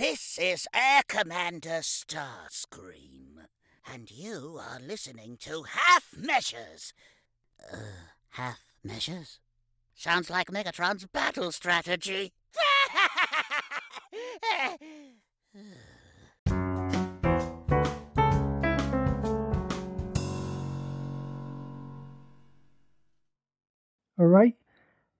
This is Air Commander Starscream, and you are listening to Half Measures. Uh, half measures? Sounds like Megatron's battle strategy. All right.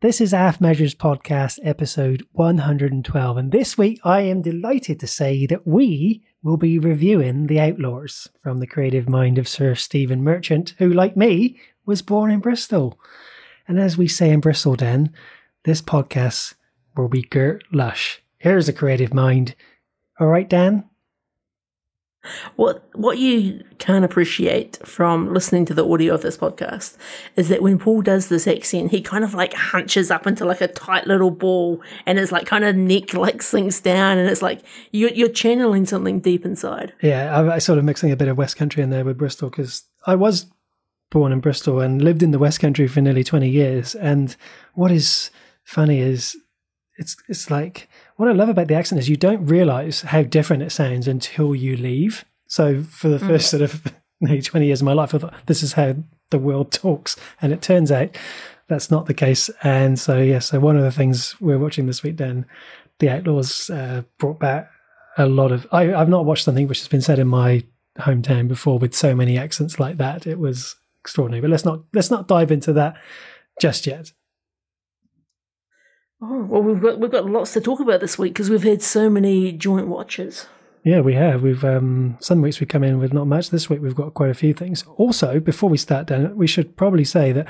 This is AF Measures Podcast, episode 112. And this week, I am delighted to say that we will be reviewing The Outlaws from the creative mind of Sir Stephen Merchant, who, like me, was born in Bristol. And as we say in Bristol, then, this podcast will be Gert Lush. Here's a creative mind. All right, Dan? What what you can appreciate from listening to the audio of this podcast is that when Paul does this accent, he kind of like hunches up into like a tight little ball, and his like kind of neck like sinks down, and it's like you're you're channeling something deep inside. Yeah, I, I sort of mixing a bit of West Country in there with Bristol because I was born in Bristol and lived in the West Country for nearly twenty years. And what is funny is it's it's like what I love about the accent is you don't realize how different it sounds until you leave. So for the first mm. sort of maybe 20 years of my life, I thought this is how the world talks. And it turns out that's not the case. And so, yeah, so one of the things we're watching this week then, The Outlaws uh, brought back a lot of, I, I've not watched something which has been said in my hometown before with so many accents like that. It was extraordinary, but let's not, let's not dive into that just yet. Oh well, we've got we've got lots to talk about this week because we've had so many joint watches. Yeah, we have. We've um, some weeks we come in with not much. This week we've got quite a few things. Also, before we start, Dan, we should probably say that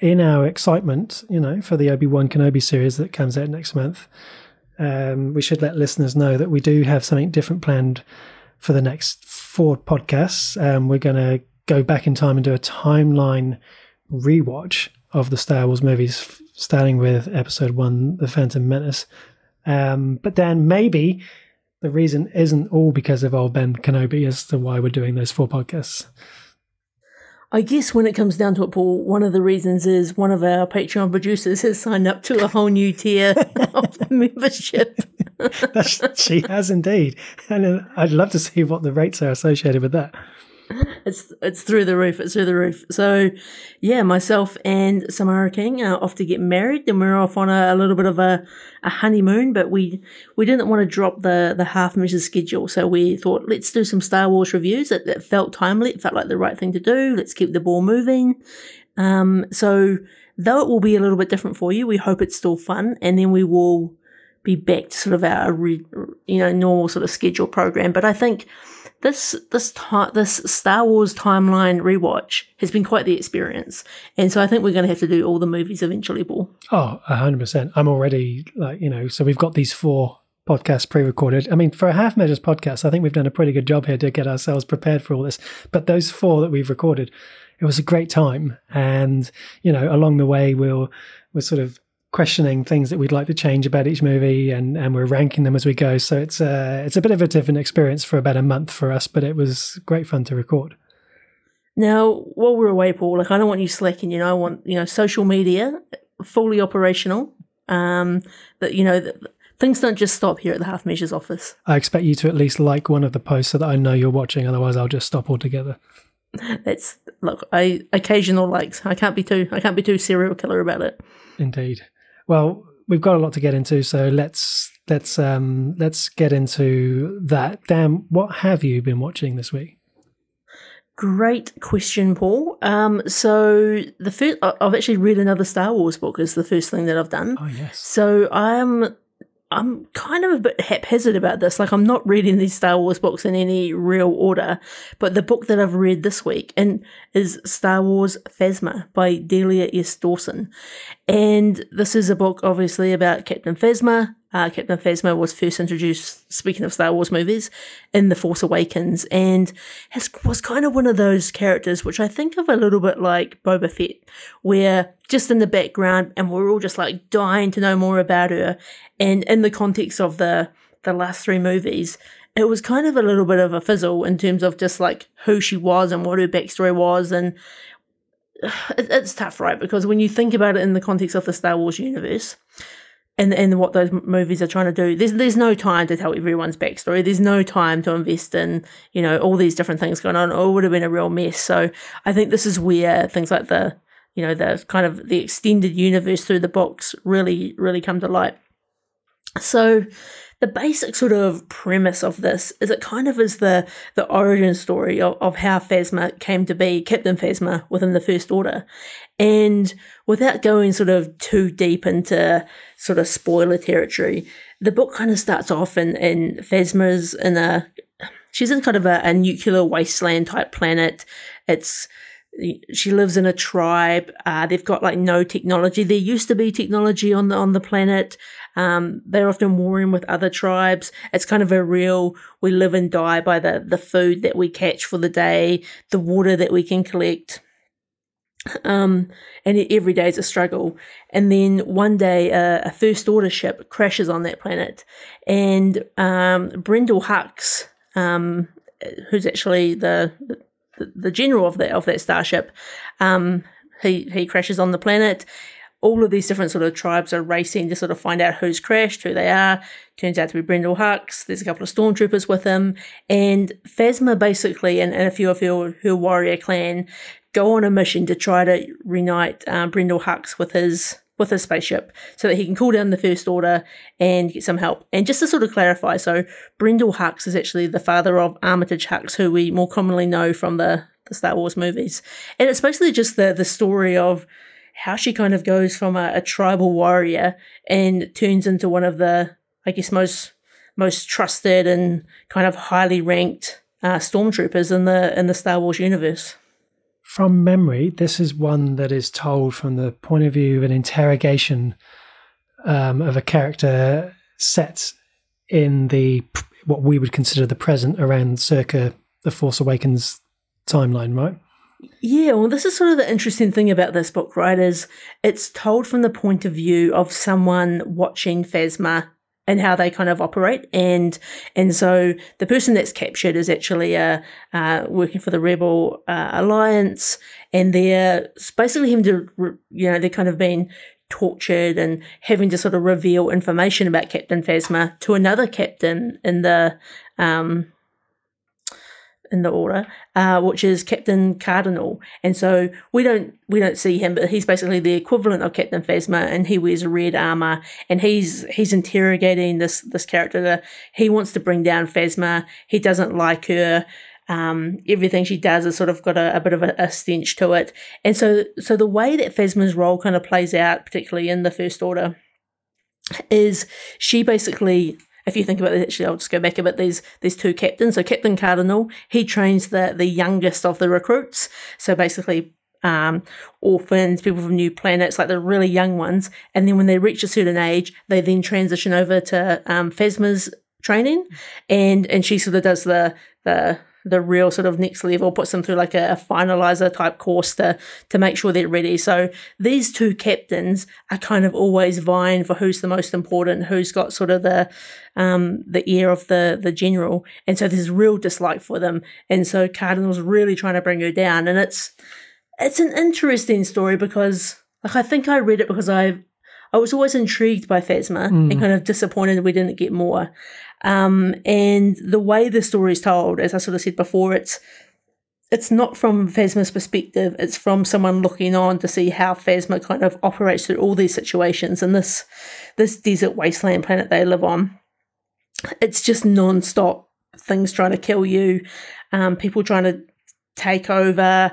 in our excitement, you know, for the Obi Wan Kenobi series that comes out next month, um, we should let listeners know that we do have something different planned for the next four podcasts. Um, we're going to go back in time and do a timeline rewatch of the Star Wars movies starting with episode one, The Phantom Menace. Um, but then maybe the reason isn't all because of old Ben Kenobi as to why we're doing those four podcasts. I guess when it comes down to it, Paul, one of the reasons is one of our Patreon producers has signed up to a whole new tier of the membership. she has indeed. And I'd love to see what the rates are associated with that. it's it's through the roof. It's through the roof. So, yeah, myself and Samara King are off to get married, and we're off on a, a little bit of a, a honeymoon. But we we didn't want to drop the the half measures schedule, so we thought let's do some Star Wars reviews. It, it felt timely. It felt like the right thing to do. Let's keep the ball moving. Um, so though it will be a little bit different for you, we hope it's still fun, and then we will be back to sort of our you know normal sort of schedule program. But I think this this time this Star Wars timeline rewatch has been quite the experience, and so I think we're going to have to do all the movies eventually, Paul. Oh, hundred percent. I'm already like you know, so we've got these four podcasts pre-recorded. I mean, for a half measures podcast, I think we've done a pretty good job here to get ourselves prepared for all this. But those four that we've recorded, it was a great time, and you know, along the way, we'll we're sort of questioning things that we'd like to change about each movie and, and we're ranking them as we go. So it's uh, it's a bit of a different experience for about a month for us, but it was great fun to record. Now, while we're away, Paul, like I don't want you slacking. You know, I want you know social media fully operational. Um, that you know that things don't just stop here at the Half Measures office. I expect you to at least like one of the posts so that I know you're watching. Otherwise, I'll just stop altogether. That's look, I occasional likes. I can't be too. I can't be too serial killer about it. Indeed. Well, we've got a lot to get into, so let's let's um let's get into that. Dan, what have you been watching this week? Great question, Paul. Um, so the first, I've actually read another Star Wars book. Is the first thing that I've done. Oh yes. So I am I'm kind of a bit haphazard about this. Like, I'm not reading these Star Wars books in any real order, but the book that I've read this week and is Star Wars Phasma by Delilah S. Dawson. And this is a book, obviously, about Captain Phasma, uh, Captain Phasma was first introduced, speaking of Star Wars movies, in The Force Awakens, and has, was kind of one of those characters which I think of a little bit like Boba Fett, where just in the background, and we're all just like dying to know more about her. And in the context of the the last three movies, it was kind of a little bit of a fizzle in terms of just like who she was and what her backstory was, and it's tough, right? Because when you think about it in the context of the Star Wars universe and and what those movies are trying to do. There's there's no time to tell everyone's backstory. There's no time to invest in you know all these different things going on. It would have been a real mess. So I think this is where things like the you know the kind of the extended universe through the books really really come to light. So the basic sort of premise of this is it kind of is the the origin story of, of how Phasma came to be Captain Phasma within the First Order. And without going sort of too deep into sort of spoiler territory, the book kind of starts off in, in Phasma's in a she's in kind of a, a nuclear wasteland type planet. It's she lives in a tribe. Uh, they've got like no technology. There used to be technology on the on the planet. Um, they're often warring with other tribes. It's kind of a real we live and die by the the food that we catch for the day, the water that we can collect. Um, and every day is a struggle. And then one day, uh, a first order ship crashes on that planet, and um, Brendol Hux, um, who's actually the, the, the general of that of that starship, um, he he crashes on the planet. All of these different sort of tribes are racing to sort of find out who's crashed, who they are. Turns out to be Brendol Hux. There's a couple of stormtroopers with him, and Phasma basically, and, and a few of her, her warrior clan go on a mission to try to reunite um, Brendol Hux with his with his spaceship so that he can call down the First Order and get some help. And just to sort of clarify, so Brendol Hux is actually the father of Armitage Hux, who we more commonly know from the, the Star Wars movies. And it's basically just the, the story of how she kind of goes from a, a tribal warrior and turns into one of the, I guess, most most trusted and kind of highly ranked uh, stormtroopers in the in the Star Wars universe. From memory, this is one that is told from the point of view of an interrogation um, of a character set in the what we would consider the present around circa the Force Awakens timeline, right? Yeah, well, this is sort of the interesting thing about this book, right? Is it's told from the point of view of someone watching Phasma and how they kind of operate. And and so the person that's captured is actually uh, uh, working for the Rebel uh, Alliance, and they're basically having to, you know, they're kind of being tortured and having to sort of reveal information about Captain Phasma to another captain in the um, in the order, uh, which is Captain Cardinal. And so we don't we don't see him, but he's basically the equivalent of Captain Phasma, and he wears red armor, and he's he's interrogating this this character. He wants to bring down Phasma. He doesn't like her. Um, everything she does has sort of got a, a bit of a, a, stench to it, and so so the way that Phasma's role kind of plays out, particularly in the First Order, is she basically if you think about it, actually, I'll just go back a bit. There's there's two captains. So Captain Cardinal, he trains the the youngest of the recruits. So basically, um, orphans, people from new planets, like the really young ones. And then when they reach a certain age, they then transition over to um, Phasma's training, and and she sort of does the the the real sort of next level, puts them through like a, a, finalizer type course to to make sure they're ready. So these two captains are kind of always vying for who's the most important, who's got sort of the um, the ear of the the general, and so there's real dislike for them. And so Cardinal's really trying to bring her down, and it's it's an interesting story because like I think I read it because I I was always intrigued by Phasma mm. and kind of disappointed we didn't get more. Um, and the way the story is told, as I sort of said before, it's it's not from Phasma's perspective. It's from someone looking on to see how Phasma kind of operates through all these situations and this this desert wasteland planet they live on. It's just non-stop things trying to kill you, um, people trying to take over,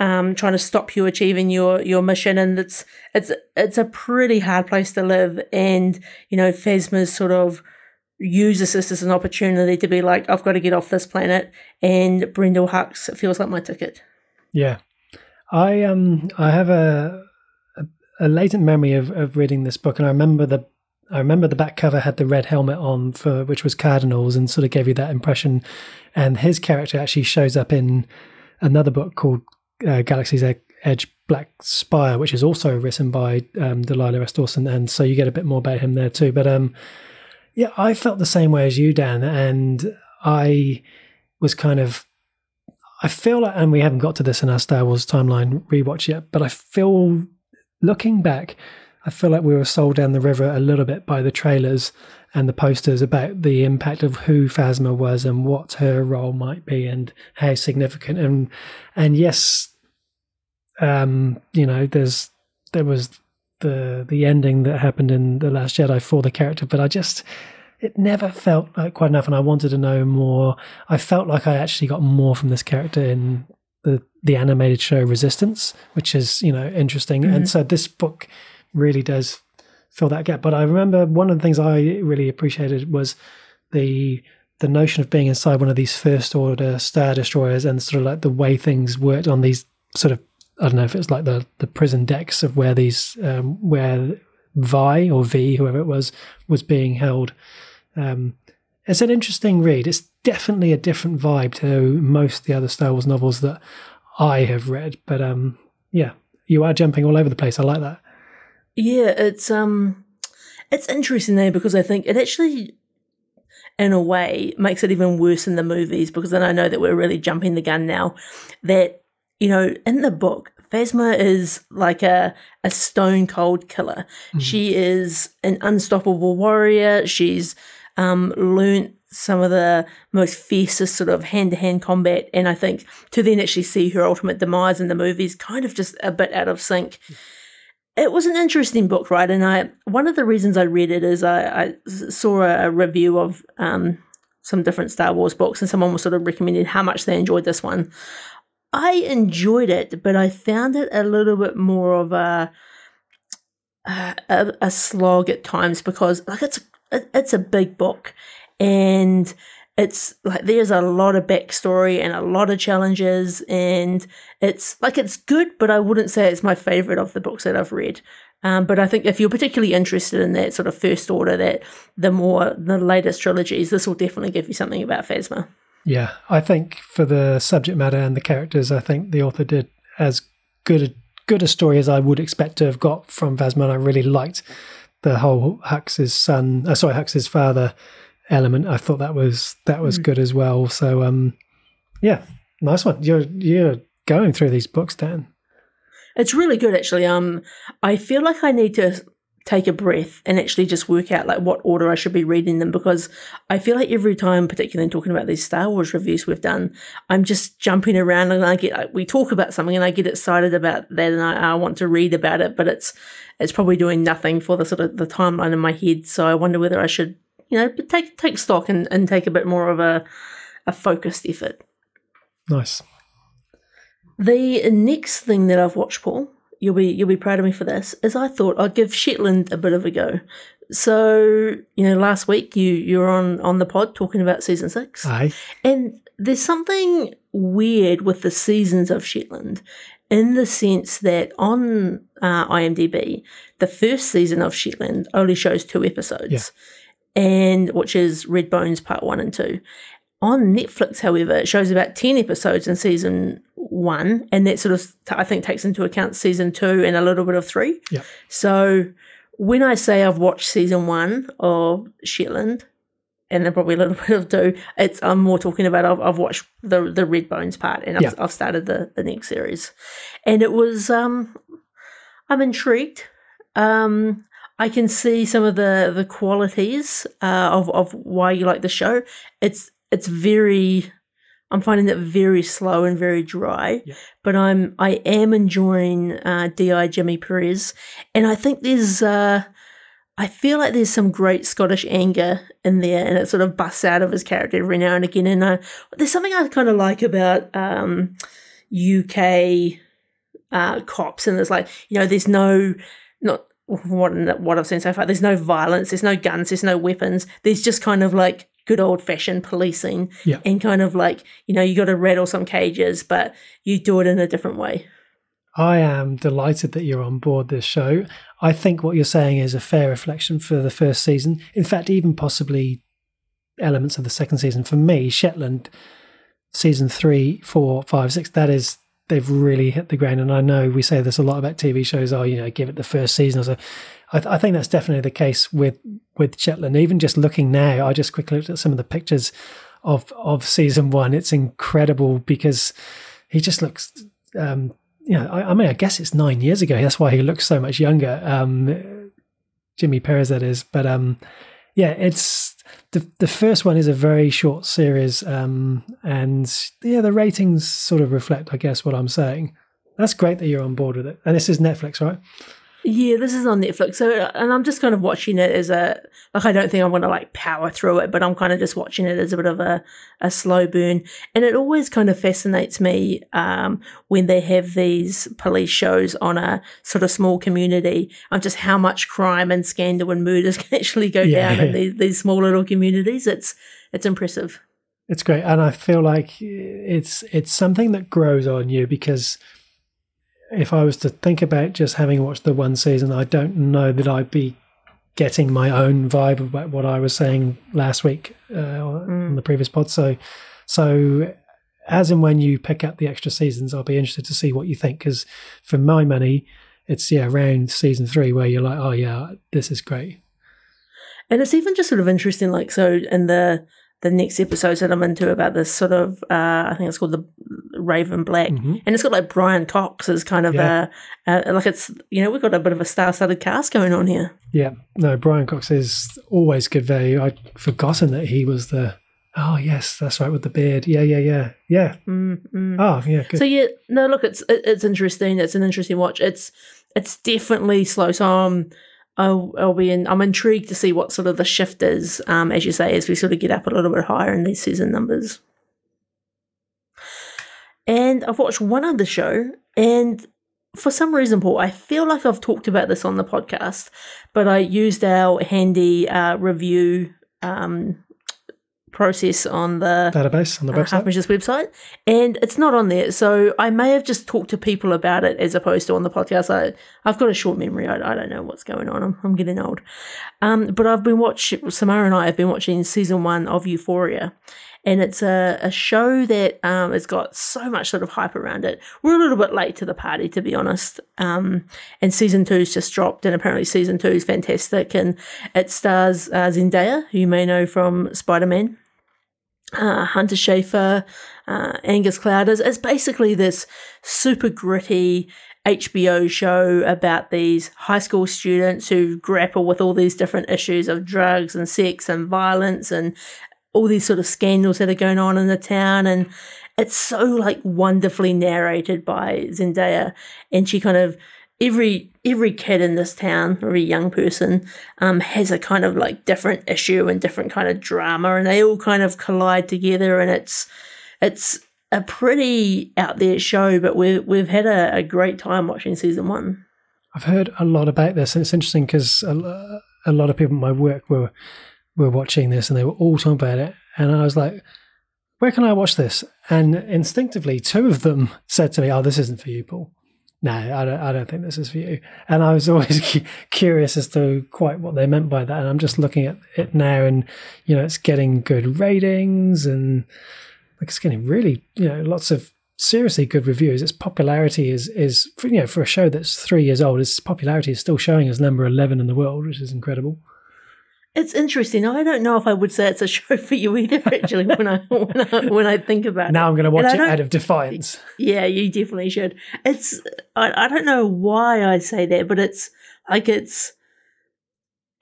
um, trying to stop you achieving your your mission, and it's it's it's a pretty hard place to live. And you know, Phasma's sort of uses this as an opportunity to be like, I've got to get off this planet, and Brendol Hux feels like my ticket. Yeah, I um I have a a, a latent memory of, of reading this book, and I remember the I remember the back cover had the red helmet on for which was Cardinals, and sort of gave you that impression. And his character actually shows up in another book called uh, Galaxy's Edge Black Spire, which is also written by um, Delilah S. Dawson, and so you get a bit more about him there too. But um, yeah, I felt the same way as you, Dan, and I was kind of. I feel like, and we haven't got to this in our Star Wars timeline rewatch yet, but I feel looking back, I feel like we were sold down the river a little bit by the trailers and the posters about the impact of who Phasma was and what her role might be and how significant. And and yes, um, you know, there's there was the the ending that happened in the Last Jedi for the character, but I just it never felt like quite enough, and I wanted to know more. I felt like I actually got more from this character in the the animated show Resistance, which is you know interesting, mm-hmm. and so this book really does fill that gap. But I remember one of the things I really appreciated was the the notion of being inside one of these first order star destroyers and sort of like the way things worked on these sort of I don't know if it's like the the prison decks of where these um, where Vi or V whoever it was was being held. Um, it's an interesting read. It's definitely a different vibe to most of the other Star Wars novels that I have read. But um, yeah, you are jumping all over the place. I like that. Yeah, it's um, it's interesting there because I think it actually, in a way, makes it even worse in the movies because then I know that we're really jumping the gun now. That you know, in the book, Phasma is like a a stone cold killer. Mm-hmm. She is an unstoppable warrior. She's um, learnt some of the most fiercest sort of hand to hand combat, and I think to then actually see her ultimate demise in the movies, kind of just a bit out of sync. Mm-hmm it was an interesting book, right? And I one of the reasons I read it is I, I saw a, review of um, some different Star Wars books, and someone was sort of recommending how much they enjoyed this one. I enjoyed it, but I found it a little bit more of a a, a slog at times because like it's a, it's a big book, and it's like there's a lot of backstory and a lot of challenges and it's like it's good but i wouldn't say it's my favorite of the books that i've read. Um, but i think if you're particularly interested in that sort of first order that the more the latest trilogies this will definitely give you something about phasma yeah i think for the subject matter and the characters i think the author did as good a good a story as i would expect to have got from phasma and i really liked the whole hux's son uh, sorry hux's father element. I thought that was that was mm. good as well. So um, yeah, nice one. You're you're going through these books, Dan. It's really good, actually. Um, I feel like I need to take a breath and actually just work out like what order I should be reading them because I feel like every time, particularly in talking about these Star Wars reviews we've done, I'm just jumping around and I get like, we talk about something and I get excited about that and I, I want to read about it, but it's it's probably doing nothing for the sort of the timeline in my head. So I wonder whether I should you know, take take stock and, and take a bit more of a a focused effort. Nice. The next thing that I've watched, Paul, you'll be you'll be proud of me for this, is I thought I'd give Shetland a bit of a go. So, you know, last week you you were on on the pod talking about season six. Aye. And there's something weird with the seasons of Shetland in the sense that on uh, IMDb, the first season of Shetland only shows two episodes. Yeah and which is Red Bones Part One and Two. On Netflix, however, it shows about ten episodes in season one, and that sort of I think takes into account season two and a little bit of three. Yeah. So when I say I've watched season one of Shetland, and then probably a little bit of two, it's I'm more talking about I've, I've watched the the Red Bones part, and I've, yeah. I've started the the next series, and it was um I'm intrigued. Um, I can see some of the the qualities uh, of of why you like the show. It's it's very I'm finding it very slow and very dry, yeah. but I'm I am enjoying uh, Di Jimmy Perez, and I think there's uh, I feel like there's some great Scottish anger in there, and it sort of busts out of his character every now and again. And uh, there's something I kind of like about um, UK uh, cops, and there's like you know there's no not what what I've seen so far. There's no violence, there's no guns, there's no weapons. There's just kind of like good old fashioned policing, yeah. and kind of like you know you got to rattle some cages, but you do it in a different way. I am delighted that you're on board this show. I think what you're saying is a fair reflection for the first season. In fact, even possibly elements of the second season. For me, Shetland season three, four, five, six. That is they've really hit the ground. And I know we say this a lot about TV shows. Oh, you know, give it the first season or so. I, th- I think that's definitely the case with with Shetland. Even just looking now, I just quickly looked at some of the pictures of of season one. It's incredible because he just looks um, yeah, I, I, mean, I guess it's nine years ago. That's why he looks so much younger. Um, Jimmy Perez, that is. But um, yeah, it's the the first one is a very short series, um, and yeah, the ratings sort of reflect, I guess, what I'm saying. That's great that you're on board with it, and this is Netflix, right? Yeah, this is on Netflix. So, and I'm just kind of watching it as a like. I don't think I'm going to like power through it, but I'm kind of just watching it as a bit of a a slow burn. And it always kind of fascinates me um, when they have these police shows on a sort of small community of just how much crime and scandal and murders can actually go yeah. down in these, these small little communities. It's it's impressive. It's great, and I feel like it's it's something that grows on you because if I was to think about just having watched the one season, I don't know that I'd be getting my own vibe about what I was saying last week uh, mm. on the previous pod. So, so as and when you pick up the extra seasons, I'll be interested to see what you think. Because for my money, it's yeah around season three where you're like, oh yeah, this is great. And it's even just sort of interesting, like so in the the next episodes that I'm into about this sort of uh, I think it's called the Raven Black, mm-hmm. and it's got like Brian Cox as kind of yeah. a, a, like it's you know we've got a bit of a star-studded cast going on here. Yeah, no, Brian Cox is always good value. I'd forgotten that he was the. Oh yes, that's right with the beard. Yeah, yeah, yeah, yeah. Mm-hmm. Oh yeah. Good. So yeah, no, look, it's it, it's interesting. It's an interesting watch. It's it's definitely slow. So I'm I'll, be in, I'm intrigued to see what sort of the shift is, um, as you say, as we sort of get up a little bit higher in these season numbers. And I've watched one other show, and for some reason, Paul, I feel like I've talked about this on the podcast, but I used our handy uh, review um, process on the database on the uh, website, website, and it's not on there. So I may have just talked to people about it as opposed to on the podcast. I, I've got a short memory. I, I don't know what's going on. I'm, I'm getting old. Um, but I've been watching. Samara and I have been watching season one of Euphoria. And it's a, a show that um, has got so much sort of hype around it. We're a little bit late to the party, to be honest. Um, and season two's just dropped, and apparently season two is fantastic. And it stars uh, Zendaya, who you may know from Spider Man uh, Hunter Schafer, uh, Angus Clouders. It's basically this super gritty HBO show about these high school students who grapple with all these different issues of drugs and sex and violence and all these sort of scandals that are going on in the town. And it's so like wonderfully narrated by Zendaya. And she kind of every every kid in this town, every young person, um, has a kind of like different issue and different kind of drama, and they all kind of collide together, and it's it's a pretty out there show, but we've we've had a, a great time watching season one. I've heard a lot about this, and it's interesting because a, a lot of people at my work were were watching this, and they were all talking about it, and I was like. Where can I watch this? And instinctively, two of them said to me, "Oh, this isn't for you, Paul." No, I don't, I don't think this is for you. And I was always curious as to quite what they meant by that. And I'm just looking at it now and, you know, it's getting good ratings and like it's getting really, you know, lots of seriously good reviews. Its popularity is, is you know, for a show that's three years old, its popularity is still showing as number 11 in the world, which is incredible. It's interesting. I don't know if I would say it's a show for you either. Actually, when I when I, when I think about now, it, now I'm going to watch it out of defiance. Yeah, you definitely should. It's I, I don't know why I say that, but it's like it's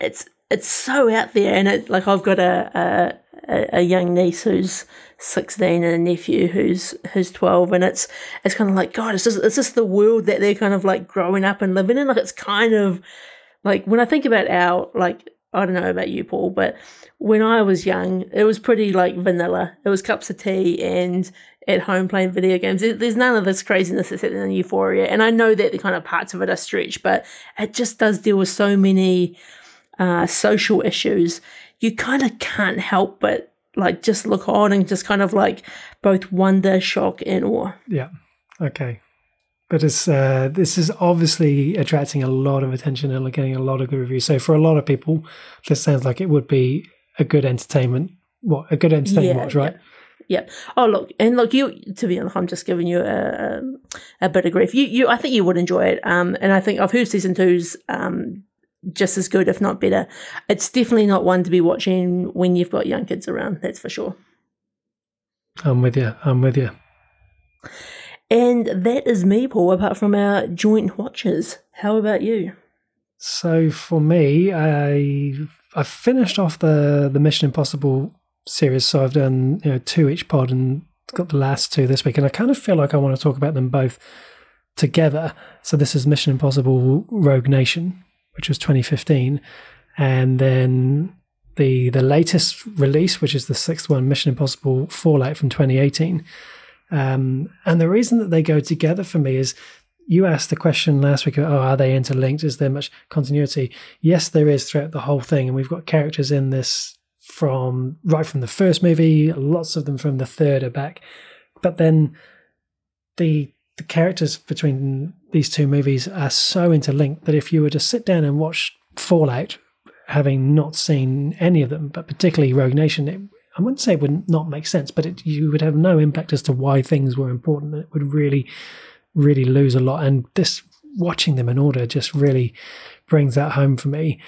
it's it's so out there, and it like I've got a a, a young niece who's 16 and a nephew who's who's 12 and it's it's kind of like god it's just it's just the world that they're kind of like growing up and living in like it's kind of like when i think about our like I don't know about you, Paul, but when I was young, it was pretty like vanilla. It was cups of tea and at home playing video games. There's none of this craziness that's in Euphoria, and I know that the kind of parts of it are stretched, but it just does deal with so many uh, social issues. You kind of can't help but like just look on and just kind of like both wonder, shock, and awe. Yeah. Okay but it's uh, this is obviously attracting a lot of attention and getting a lot of good reviews. So for a lot of people, this sounds like it would be a good entertainment. What a good entertainment yeah, watch, right? Yeah. yeah. Oh look, and look, you to be honest, I'm just giving you a, a bit of grief. You, you, I think you would enjoy it. Um, and I think I've heard season two's um just as good, if not better. It's definitely not one to be watching when you've got young kids around. That's for sure. I'm with you. I'm with you. And that is me, Paul, apart from our joint watches. How about you? So for me, I I've finished off the the Mission Impossible series, so I've done you know two each pod and got the last two this week, and I kind of feel like I want to talk about them both together. So this is Mission Impossible Rogue Nation, which was 2015, and then the the latest release, which is the sixth one, Mission Impossible Fallout from 2018. Um, and the reason that they go together for me is you asked the question last week oh, are they interlinked? Is there much continuity? Yes, there is throughout the whole thing. And we've got characters in this from right from the first movie, lots of them from the third are back. But then the the characters between these two movies are so interlinked that if you were to sit down and watch Fallout, having not seen any of them, but particularly Rogue Nation, it, I wouldn't say it would not make sense, but it, you would have no impact as to why things were important. It would really really lose a lot. And this watching them in order just really brings that home for me.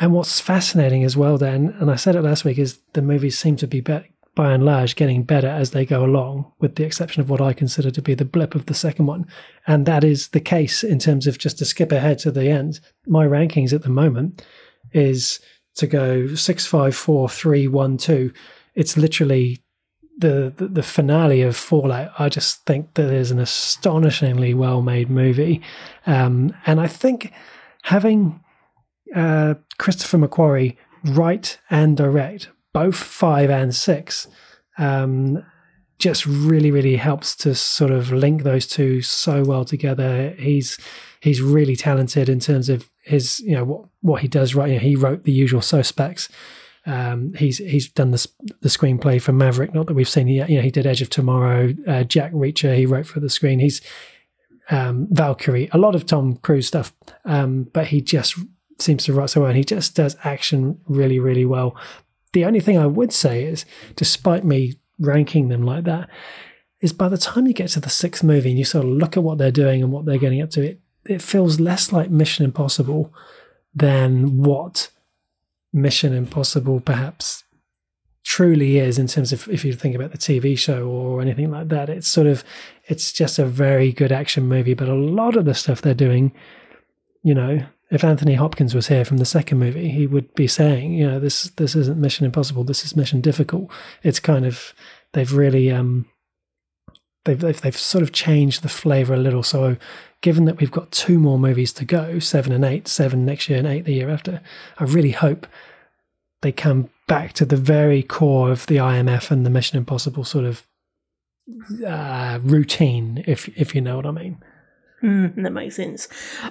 And what's fascinating as well, then, and I said it last week, is the movies seem to be, be by and large getting better as they go along, with the exception of what I consider to be the blip of the second one. And that is the case in terms of just to skip ahead to the end. My rankings at the moment is to go six, five, four, three, one, two. It's literally the, the, the finale of Fallout, I just think that is an astonishingly well made movie, um, and I think having uh, Christopher McQuarrie write and direct both five and six um, just really really helps to sort of link those two so well together. He's he's really talented in terms of his you know what what he does right. You know, he wrote the usual suspects. Um, he's he's done the the screenplay for Maverick. Not that we've seen yet. You know, he did Edge of Tomorrow. Uh, Jack Reacher. He wrote for the screen. He's um, Valkyrie. A lot of Tom Cruise stuff, um, but he just seems to write so well. And he just does action really, really well. The only thing I would say is, despite me ranking them like that, is by the time you get to the sixth movie and you sort of look at what they're doing and what they're getting up to, it it feels less like Mission Impossible than what Mission Impossible perhaps truly is in terms of if you think about the TV show or anything like that. It's sort of it's just a very good action movie, but a lot of the stuff they're doing, you know, if Anthony Hopkins was here from the second movie, he would be saying, you know, this this isn't Mission Impossible, this is Mission Difficult. It's kind of they've really um they've they've, they've sort of changed the flavor a little. So given that we've got two more movies to go, seven and eight, seven next year and eight the year after, I really hope they come back to the very core of the IMF and the Mission Impossible sort of uh, routine, if if you know what I mean. Mm, that makes sense.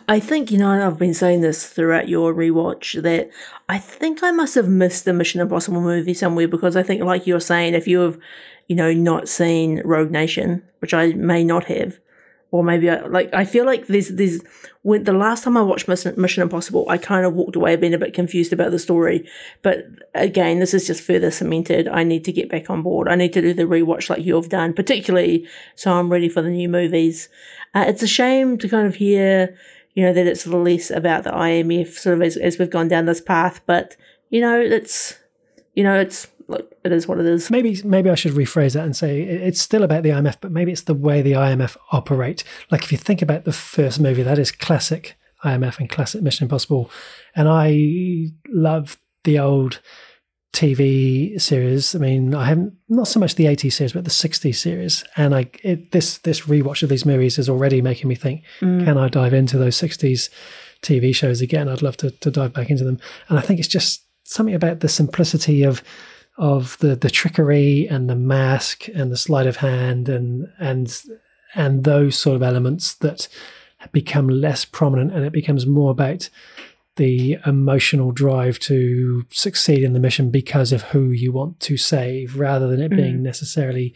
I think, you know, I've been saying this throughout your rewatch that I think I must have missed the Mission Impossible movie somewhere because I think, like you're saying, if you have, you know, not seen Rogue Nation, which I may not have, or maybe I like I feel like there's there's when the last time I watched Mission, Impossible, I kind of walked away being a bit confused about the story. But again, this is just further cemented. I need to get back on board. I need to do the rewatch like you've done, particularly so I'm ready for the new movies. Uh, it's a shame to kind of hear, you know, that it's less about the IMF sort of as, as we've gone down this path. But you know, it's you know, it's look, it is what it is. Maybe maybe I should rephrase that and say it's still about the IMF, but maybe it's the way the IMF operate. Like if you think about the first movie, that is classic IMF and classic Mission Impossible, and I love the old TV series. I mean, I haven't not so much the 80s series, but the 60s series. And I it, this this rewatch of these movies is already making me think: mm. Can I dive into those 60s TV shows again? I'd love to to dive back into them. And I think it's just something about the simplicity of of the the trickery and the mask and the sleight of hand and and and those sort of elements that become less prominent and it becomes more about the emotional drive to succeed in the mission because of who you want to save rather than it being mm. necessarily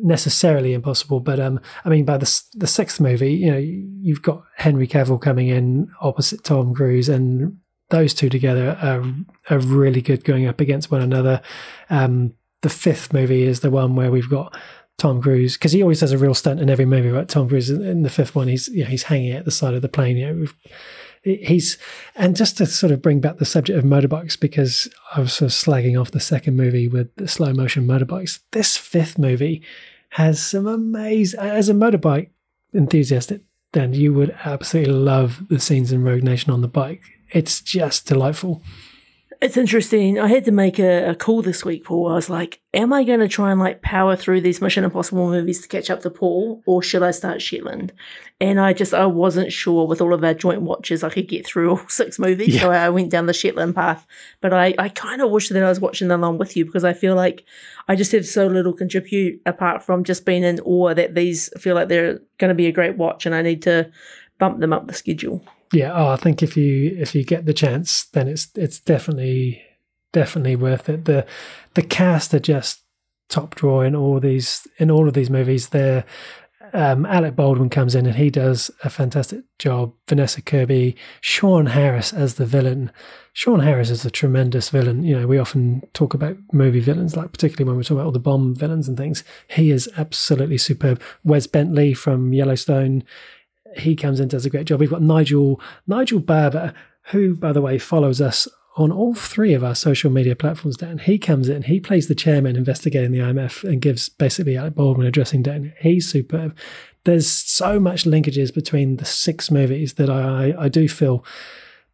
necessarily impossible but um i mean by the the sixth movie you know you've got henry cavill coming in opposite tom cruise and those two together are, are really good going up against one another. Um, the fifth movie is the one where we've got Tom Cruise because he always does a real stunt in every movie. But Tom Cruise in the fifth one, he's you know, he's hanging at the side of the plane. You know, he's and just to sort of bring back the subject of motorbikes because I was sort of slagging off the second movie with the slow motion motorbikes. This fifth movie has some amazing. As a motorbike enthusiast, then you would absolutely love the scenes in Rogue Nation on the bike. It's just delightful. It's interesting. I had to make a, a call this week, Paul. I was like, am I going to try and like power through these Mission Impossible movies to catch up to Paul, or should I start Shetland? And I just, I wasn't sure with all of our joint watches I could get through all six movies. Yeah. So I went down the Shetland path. But I, I kind of wish that I was watching them along with you because I feel like I just have so little contribute apart from just being in awe that these feel like they're going to be a great watch and I need to bump them up the schedule. Yeah, oh, I think if you if you get the chance, then it's it's definitely definitely worth it. The the cast are just top draw in all these in all of these movies. They're um, Alec Baldwin comes in and he does a fantastic job. Vanessa Kirby, Sean Harris as the villain. Sean Harris is a tremendous villain. You know, we often talk about movie villains, like particularly when we talk about all the Bond villains and things. He is absolutely superb. Wes Bentley from Yellowstone he comes in does a great job. We've got Nigel Nigel Barber, who, by the way, follows us on all three of our social media platforms. Dan, he comes in, he plays the chairman investigating the IMF and gives basically Alec Baldwin a dressing down. He's superb. There's so much linkages between the six movies that I I do feel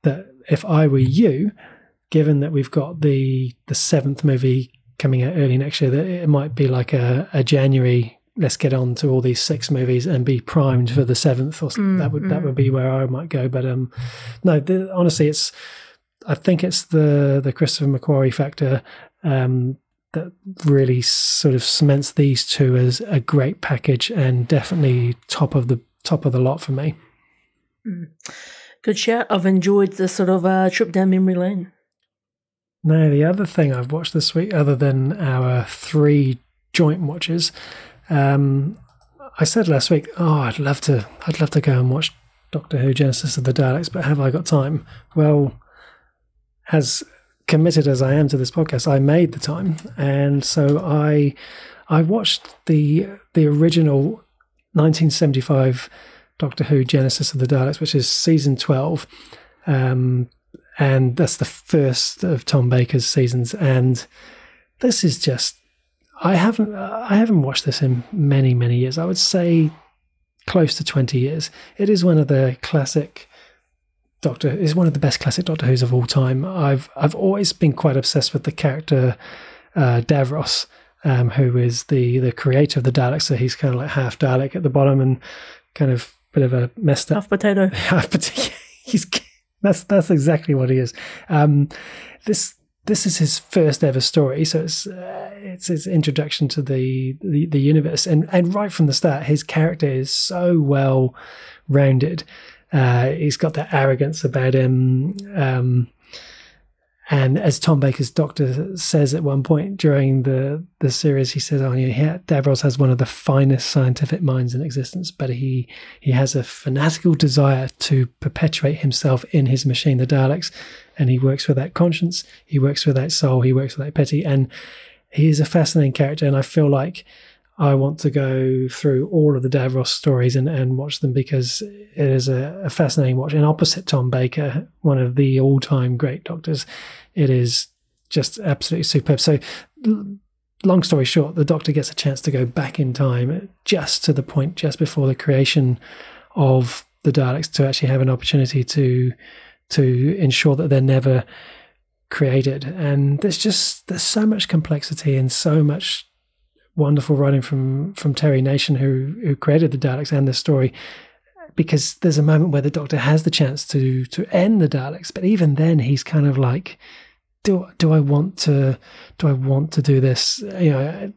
that if I were you, given that we've got the the seventh movie coming out early next year, that it might be like a, a January let's get on to all these six movies and be primed for the seventh or mm, that would mm. that would be where I might go but um no the, honestly it's I think it's the the Christopher McQuarrie factor um that really sort of cements these two as a great package and definitely top of the top of the lot for me. Mm. Good shout. I've enjoyed the sort of uh, trip down memory lane. Now, the other thing I've watched this week, other than our three joint watches, um, I said last week, oh, I'd love to, I'd love to go and watch Doctor Who: Genesis of the Daleks, but have I got time? Well, as committed as I am to this podcast, I made the time, and so I, I watched the the original 1975 Doctor Who: Genesis of the Daleks, which is season 12. Um, and that's the first of Tom Baker's seasons. And this is just I haven't I haven't watched this in many many years. I would say close to twenty years. It is one of the classic Doctor. Is one of the best classic Doctor Who's of all time. I've I've always been quite obsessed with the character uh, Davros, um, who is the the creator of the Daleks. So he's kind of like half Dalek at the bottom and kind of bit of a messed up half potato. Half potato. he's that's that's exactly what he is. Um, this this is his first ever story, so it's uh, it's his introduction to the, the, the universe, and and right from the start, his character is so well rounded. Uh, he's got that arrogance about him. Um, and as Tom Baker's doctor says at one point during the, the series, he says, "Oh, yeah, Davros has one of the finest scientific minds in existence, but he he has a fanatical desire to perpetuate himself in his machine, the Daleks, and he works without conscience, he works without soul, he works without pity, and he is a fascinating character. And I feel like I want to go through all of the Davros stories and, and watch them because it is a, a fascinating watch. And opposite Tom Baker, one of the all time great doctors, it is just absolutely superb. So, long story short, the doctor gets a chance to go back in time just to the point just before the creation of the Daleks to actually have an opportunity to to ensure that they're never created. And there's just there's so much complexity and so much wonderful writing from from Terry Nation, who who created the Daleks and the story, because there's a moment where the Doctor has the chance to to end the Daleks, but even then he's kind of like, do do I want to do I want to do this? You know,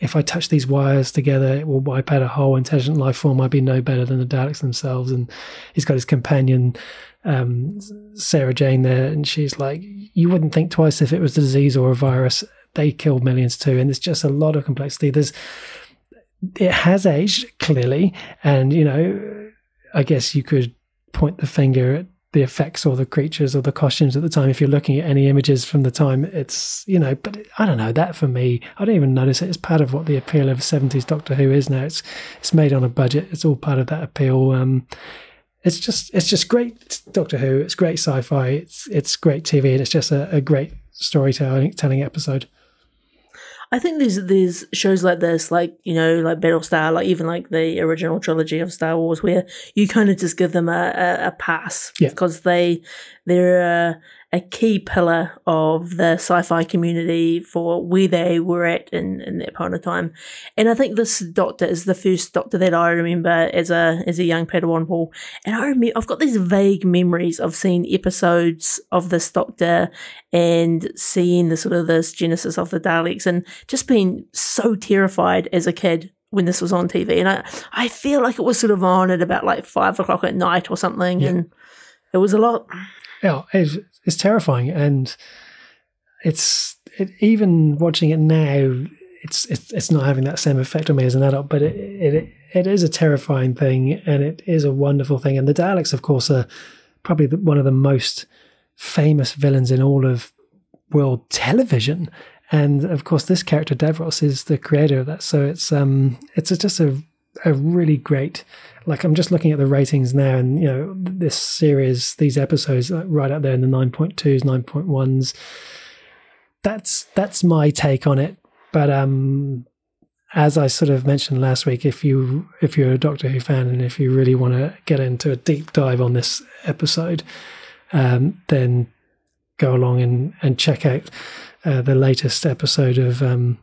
if I touch these wires together, it will wipe out a whole intelligent life form. I'd be no better than the Daleks themselves. And he's got his companion. Um, Sarah Jane there, and she's like, You wouldn't think twice if it was a disease or a virus they killed millions too, and there's just a lot of complexity. There's it has aged clearly, and you know, I guess you could point the finger at the effects or the creatures or the costumes at the time. If you're looking at any images from the time, it's you know, but I don't know that for me, I don't even notice it. It's part of what the appeal of 70s Doctor Who is now. It's it's made on a budget. It's all part of that appeal. Um, it's just it's just great Doctor Who. It's great sci-fi. It's it's great TV, and it's just a, a great storytelling telling episode. I think there's there's shows like this, like you know, like Battlestar, like even like the original trilogy of Star Wars, where you kind of just give them a, a, a pass Yeah. because they they're a, a key pillar of the sci-fi community for where they were at in, in that point of time. And I think this Doctor is the first Doctor that I remember as a as a young Padawan Paul. And I remember I've got these vague memories of seeing episodes of this Doctor and seeing the sort of this genesis of the Daleks and just being so terrified as a kid when this was on TV. And I, I feel like it was sort of on at about like five o'clock at night or something. Yeah. And it was a lot. Yeah, it's, it's terrifying, and it's it, even watching it now. It's, it's it's not having that same effect on me as an adult, but it, it it is a terrifying thing, and it is a wonderful thing. And the Daleks, of course, are probably the, one of the most famous villains in all of world television. And of course, this character Davros is the creator of that. So it's um it's just a a really great. Like I'm just looking at the ratings now, and you know this series, these episodes, right up there in the nine point twos, nine point ones. That's that's my take on it. But um, as I sort of mentioned last week, if you if you're a Doctor Who fan and if you really want to get into a deep dive on this episode, um, then go along and, and check out uh, the latest episode of um,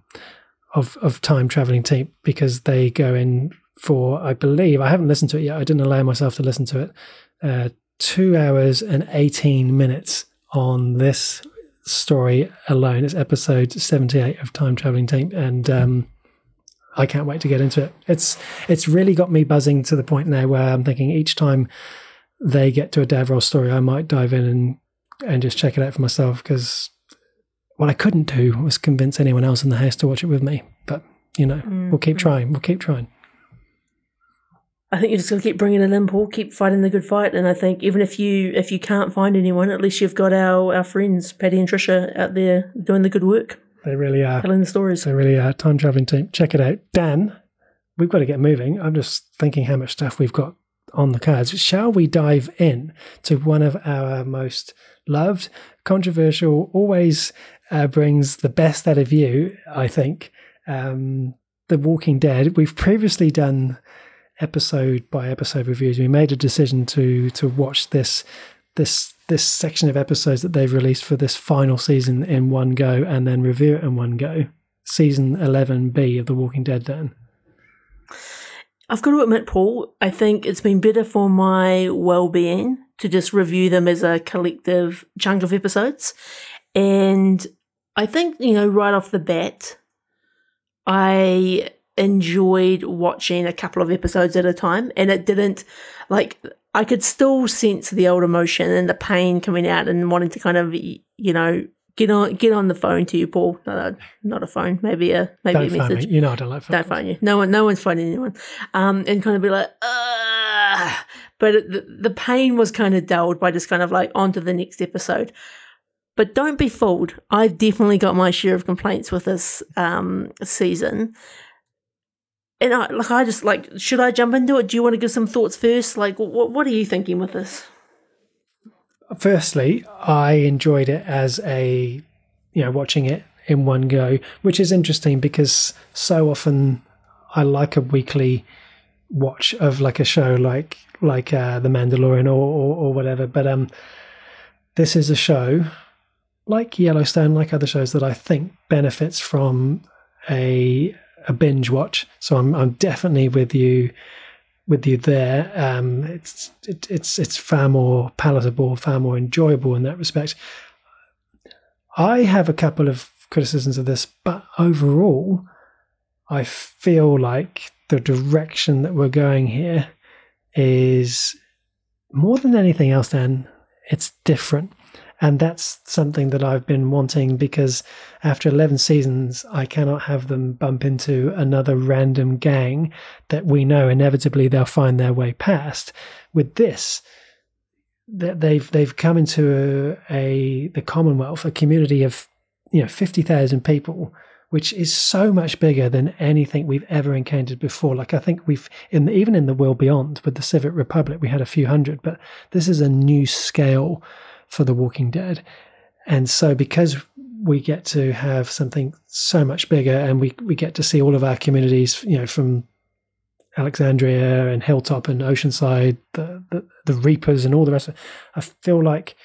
of of Time Traveling Team because they go in for I believe I haven't listened to it yet. I didn't allow myself to listen to it. Uh, two hours and eighteen minutes on this story alone. It's episode seventy eight of Time Traveling Team, and um, I can't wait to get into it. It's it's really got me buzzing to the point now where I'm thinking each time they get to a Davros story, I might dive in and and just check it out for myself because what I couldn't do was convince anyone else in the house to watch it with me. But you know, we'll keep mm-hmm. trying. We'll keep trying. I think you're just going to keep bringing it in, Paul. Keep fighting the good fight, and I think even if you if you can't find anyone, at least you've got our our friends Patty and Trisha out there doing the good work, They really are. telling the stories. They really are. Time traveling team. Check it out. Dan, we've got to get moving. I'm just thinking how much stuff we've got on the cards. Shall we dive in to one of our most loved, controversial, always uh, brings the best out of you, I think, um, The Walking Dead. We've previously done episode by episode reviews. We made a decision to to watch this this this section of episodes that they've released for this final season in one go and then review it in one go. Season 11B of The Walking Dead then. I've got to admit, Paul, I think it's been better for my well being to just review them as a collective chunk of episodes. And I think, you know, right off the bat, I enjoyed watching a couple of episodes at a time. And it didn't, like, I could still sense the old emotion and the pain coming out and wanting to kind of, you know, get on get on the phone to you, Paul. No, not a phone, maybe a maybe Don't a phone message. me. You know I don't like phone Don't calls. phone you. No one, no one's phoning anyone. Um, and kind of be like, Ugh. but it, the, the pain was kind of dulled by just kind of like on to the next episode. But don't be fooled. I've definitely got my share of complaints with this um, season. And I, like, I just like, should I jump into it? Do you want to give some thoughts first? Like, what what are you thinking with this? Firstly, I enjoyed it as a, you know, watching it in one go, which is interesting because so often I like a weekly watch of like a show like like uh, The Mandalorian or, or or whatever. But um, this is a show like Yellowstone, like other shows that I think benefits from a a binge watch. So I'm I'm definitely with you with you there. Um, it's it, it's it's far more palatable, far more enjoyable in that respect. I have a couple of criticisms of this, but overall, I feel like the direction that we're going here is more than anything else. Then it's different. And that's something that I've been wanting because after 11 seasons, I cannot have them bump into another random gang that we know inevitably they'll find their way past. With this, that they've they've come into a, a the Commonwealth, a community of you know 50,000 people, which is so much bigger than anything we've ever encountered before. Like I think we've in the, even in the world beyond with the Civic Republic, we had a few hundred, but this is a new scale for The Walking Dead. And so, because we get to have something so much bigger, and we we get to see all of our communities, you know, from Alexandria and Hilltop and Oceanside, the, the, the Reapers and all the rest. Of, I feel like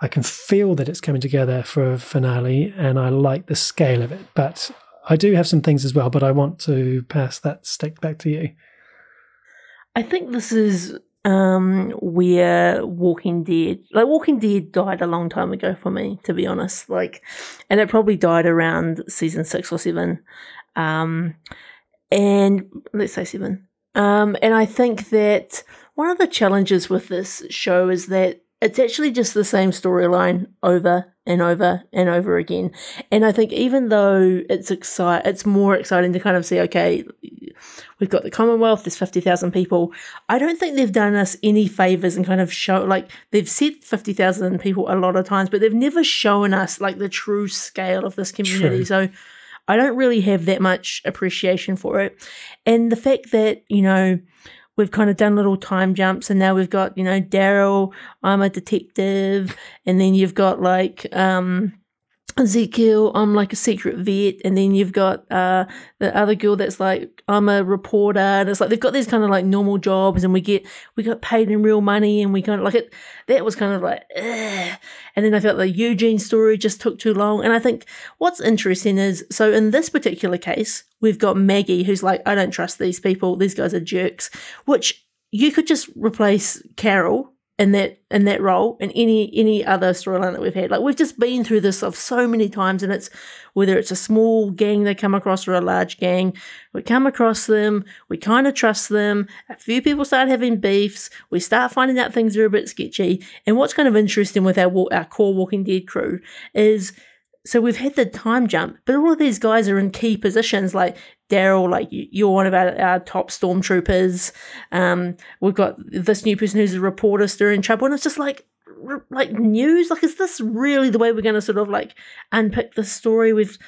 I can feel that it's coming together for a finale, and I like the scale of it. But I do have some things as well. But I want to pass that stick back to you. I think this is um where Walking Dead like Walking Dead died a long time ago for me, to be honest. Like and it probably died around season six or seven. Um and let's say seven. Um, and I think that one of the challenges with this show is that it's actually just the same storyline over and over and over again. And I think even though it's excite, it's more exciting to kind of see, okay, we've got the Commonwealth, there's 50,000 people. I don't think they've done us any favors and kind of show, like, they've said 50,000 people a lot of times, but they've never shown us, like, the true scale of this community. True. So I don't really have that much appreciation for it. And the fact that, you know, we've kind of done little time jumps and now we've got, you know, Daryl, I'm a detective, and then you've got like um Ezekiel, I'm like a secret vet, and then you've got uh, the other girl that's like I'm a reporter, and it's like they've got these kind of like normal jobs, and we get we got paid in real money, and we kind of like it. That was kind of like, Ugh. and then I felt the Eugene story just took too long, and I think what's interesting is so in this particular case we've got Maggie who's like I don't trust these people, these guys are jerks, which you could just replace Carol in that in that role in any any other storyline that we've had. Like we've just been through this of so many times, and it's whether it's a small gang they come across or a large gang, we come across them, we kind of trust them. A few people start having beefs, we start finding out things are a bit sketchy. And what's kind of interesting with our our core Walking Dead crew is so we've had the time jump, but all of these guys are in key positions. Like Daryl, like you're one of our, our top stormtroopers. Um, we've got this new person who's a reporter stirring trouble, and it's just like like news. Like, is this really the way we're going to sort of like unpick the story? We've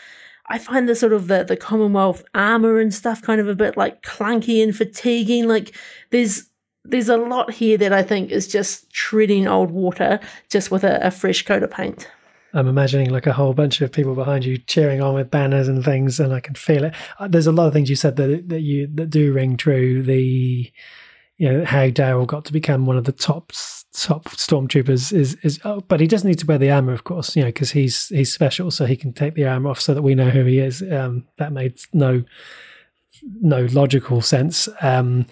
I find the sort of the the Commonwealth armor and stuff kind of a bit like clunky and fatiguing. Like, there's there's a lot here that I think is just treading old water, just with a, a fresh coat of paint. I'm imagining like a whole bunch of people behind you cheering on with banners and things, and I can feel it. Uh, there's a lot of things you said that that you that do ring true. The you know how Daryl got to become one of the top top stormtroopers is is oh, but he doesn't need to wear the armor, of course, you know, because he's he's special, so he can take the armor off so that we know who he is. Um, that made no no logical sense. Um,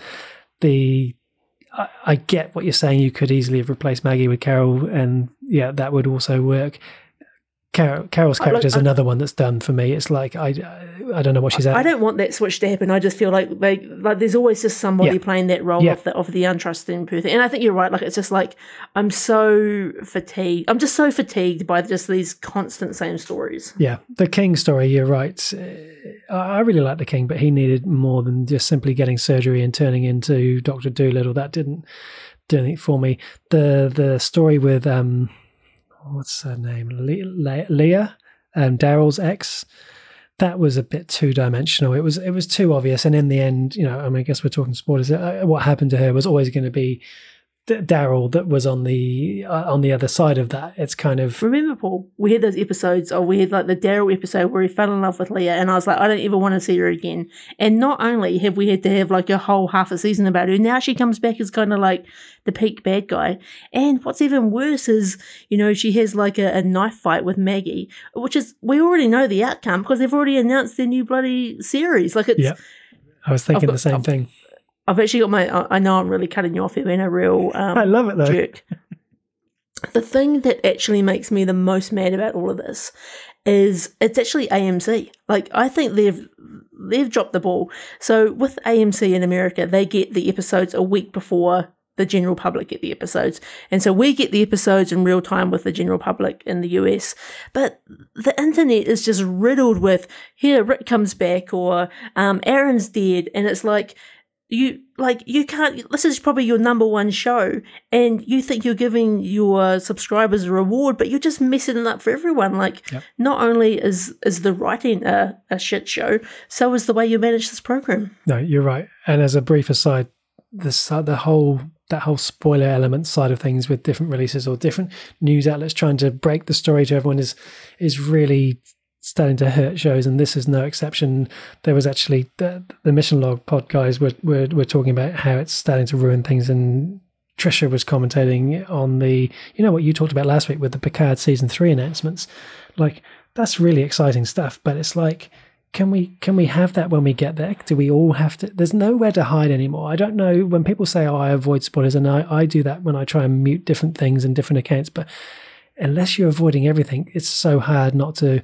the I, I get what you're saying. You could easily have replaced Maggie with Carol, and yeah, that would also work. Carol, Carol's character is like, another one that's done for me. It's like I, I don't know what she's at. I don't want that switch to happen. I just feel like like, like there's always just somebody yeah. playing that role yeah. of the of the untrusting person. And I think you're right. Like it's just like I'm so fatigued. I'm just so fatigued by just these constant same stories. Yeah, the King story. You're right. I really like the King, but he needed more than just simply getting surgery and turning into Doctor Doolittle. That didn't do anything for me. The the story with um what's her name? Le- Leah, um, Daryl's ex. That was a bit two dimensional. It was it was too obvious, and in the end, you know, I mean, I guess we're talking spoilers. Uh, what happened to her was always going to be Daryl that was on the uh, on the other side of that. It's kind of remember Paul. We had those episodes, or we had like the Daryl episode where he fell in love with Leah, and I was like, I don't ever want to see her again. And not only have we had to have like a whole half a season about her, now she comes back as kind of like the peak bad guy. And what's even worse is, you know, she has like a, a knife fight with Maggie, which is we already know the outcome because they've already announced their new bloody series. Like it's. Yeah. I was thinking got, the same I've, thing. I've actually got my. I know I'm really cutting you off here, being a real. Um, I love it though. Jerk. the thing that actually makes me the most mad about all of this is it's actually AMC. Like I think they've they've dropped the ball. So with AMC in America, they get the episodes a week before the general public get the episodes. And so we get the episodes in real time with the general public in the US. But the internet is just riddled with here Rick comes back or um, Aaron's dead and it's like you like you can't this is probably your number one show and you think you're giving your subscribers a reward but you're just messing it up for everyone. Like yep. not only is is the writing a, a shit show so is the way you manage this program. No you're right. And as a brief aside this uh, the whole that whole spoiler element side of things with different releases or different news outlets trying to break the story to everyone is is really starting to hurt shows, and this is no exception. There was actually the, the Mission Log pod guys were, were were talking about how it's starting to ruin things, and Trisha was commentating on the you know what you talked about last week with the Picard season three announcements. Like that's really exciting stuff, but it's like can we can we have that when we get there? Do we all have to? There's nowhere to hide anymore. I don't know when people say, "Oh, I avoid spoilers," and I, I do that when I try and mute different things and different accounts. But unless you're avoiding everything, it's so hard not to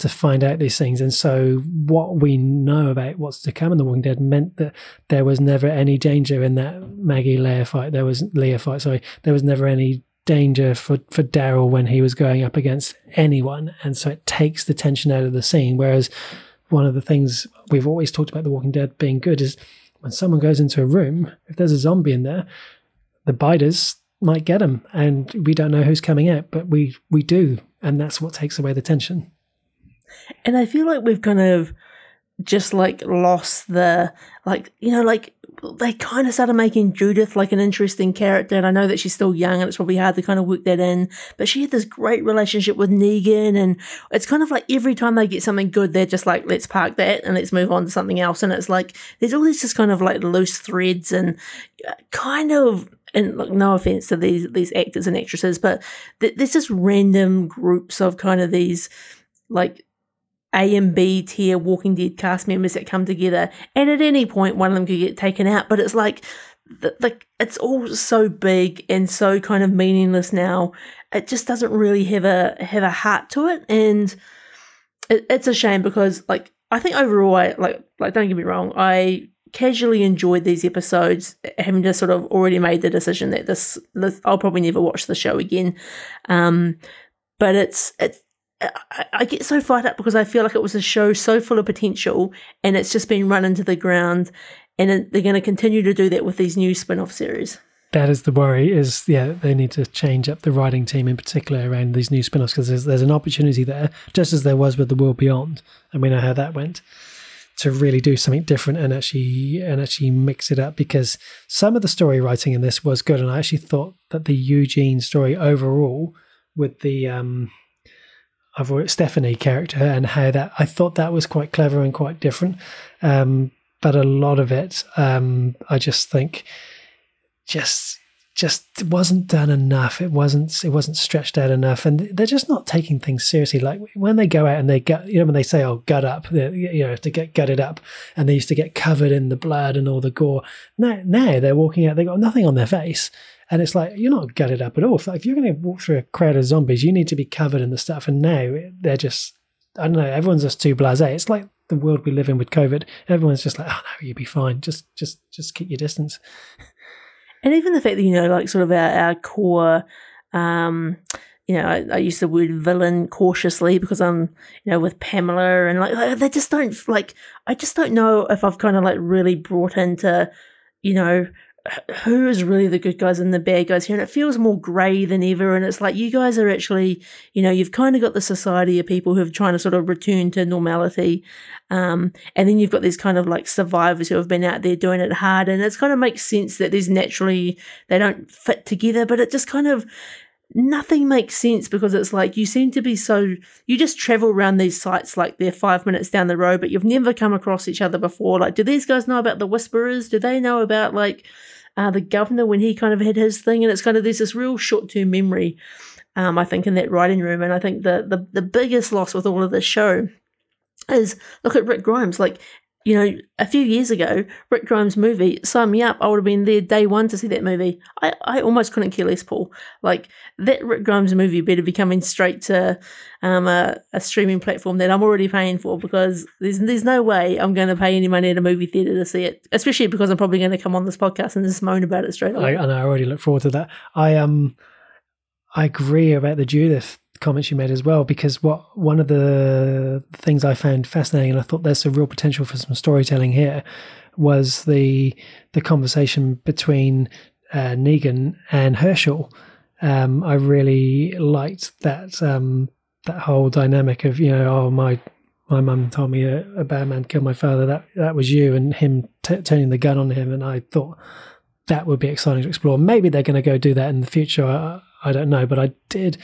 to find out these things. And so, what we know about what's to come in The Walking Dead meant that there was never any danger in that Maggie Leah fight. There was Leah fight. Sorry, there was never any danger for, for Daryl when he was going up against anyone. And so it takes the tension out of the scene. Whereas one of the things we've always talked about The Walking Dead being good is when someone goes into a room, if there's a zombie in there, the biters might get them, and we don't know who's coming out, but we we do, and that's what takes away the tension. And I feel like we've kind of just like lost the like you know like they kind of started making Judith like an interesting character, and I know that she's still young, and it's probably hard to kind of work that in. But she had this great relationship with Negan, and it's kind of like every time they get something good, they're just like, let's park that and let's move on to something else. And it's like there's all these just kind of like loose threads, and uh, kind of and look, no offense to these these actors and actresses, but th- there's just random groups of kind of these like a and B tier Walking Dead cast members that come together, and at any point one of them could get taken out. But it's like, like it's all so big and so kind of meaningless now. It just doesn't really have a have a heart to it, and it, it's a shame because like I think overall, I like like don't get me wrong, I casually enjoyed these episodes, having just sort of already made the decision that this, this I'll probably never watch the show again. Um, but it's it's I, I get so fired up because I feel like it was a show so full of potential and it's just been run into the ground. And they're going to continue to do that with these new spin off series. That is the worry. Is yeah, they need to change up the writing team in particular around these new spin-offs because there's, there's an opportunity there, just as there was with the World Beyond, and we know how that went to really do something different and actually and actually mix it up because some of the story writing in this was good and I actually thought that the Eugene story overall with the um of Stephanie character and how that I thought that was quite clever and quite different. Um, but a lot of it, um, I just think, just just wasn't done enough. It wasn't it wasn't stretched out enough, and they're just not taking things seriously. Like when they go out and they gut, you know, when they say, "Oh, gut up," you know, to get gutted up, and they used to get covered in the blood and all the gore. Now, now they're walking out, they got nothing on their face, and it's like, you're not gutted up at all. If you're going to walk through a crowd of zombies, you need to be covered in the stuff. And now they're just, I don't know, everyone's just too blase. It's like the world we live in with COVID. Everyone's just like, oh no, you'll be fine. Just, just, just keep your distance. And even the fact that, you know, like sort of our, our core, um, you know, I, I, use the word villain cautiously because I'm, you know, with Pamela and like, they just don't like, I just don't know if I've kind of like really brought into, you know, who is really the good guys and the bad guys here and it feels more grey than ever and it's like you guys are actually you know you've kind of got the society of people who are trying to sort of return to normality um, and then you've got these kind of like survivors who have been out there doing it hard and it's kind of makes sense that these naturally they don't fit together but it just kind of nothing makes sense because it's like you seem to be so you just travel around these sites like they're five minutes down the road but you've never come across each other before. Like do these guys know about the whisperers? Do they know about like uh, the governor when he kind of had his thing? And it's kind of there's this real short-term memory um, i think in that writing room. And i think the, the the biggest loss with all of this show is look at rick grimes. Like you know, a few years ago, Rick Grimes' movie, Sign Me Up, I would have been there day one to see that movie. I, I almost couldn't care less, Paul. Like, that Rick Grimes movie better be coming straight to um, a, a streaming platform that I'm already paying for because there's there's no way I'm going to pay any money at a movie theatre to see it, especially because I'm probably going to come on this podcast and just moan about it straight away. I, and I already look forward to that. I um, I agree about the Judith comments you made as well, because what one of the things I found fascinating, and I thought there's a real potential for some storytelling here, was the the conversation between uh, Negan and Hershel. Um, I really liked that um, that whole dynamic of you know, oh my my mum told me a, a, bad man killed my father. That that was you, and him t- turning the gun on him, and I thought that would be exciting to explore. Maybe they're going to go do that in the future. I, I don't know, but I did,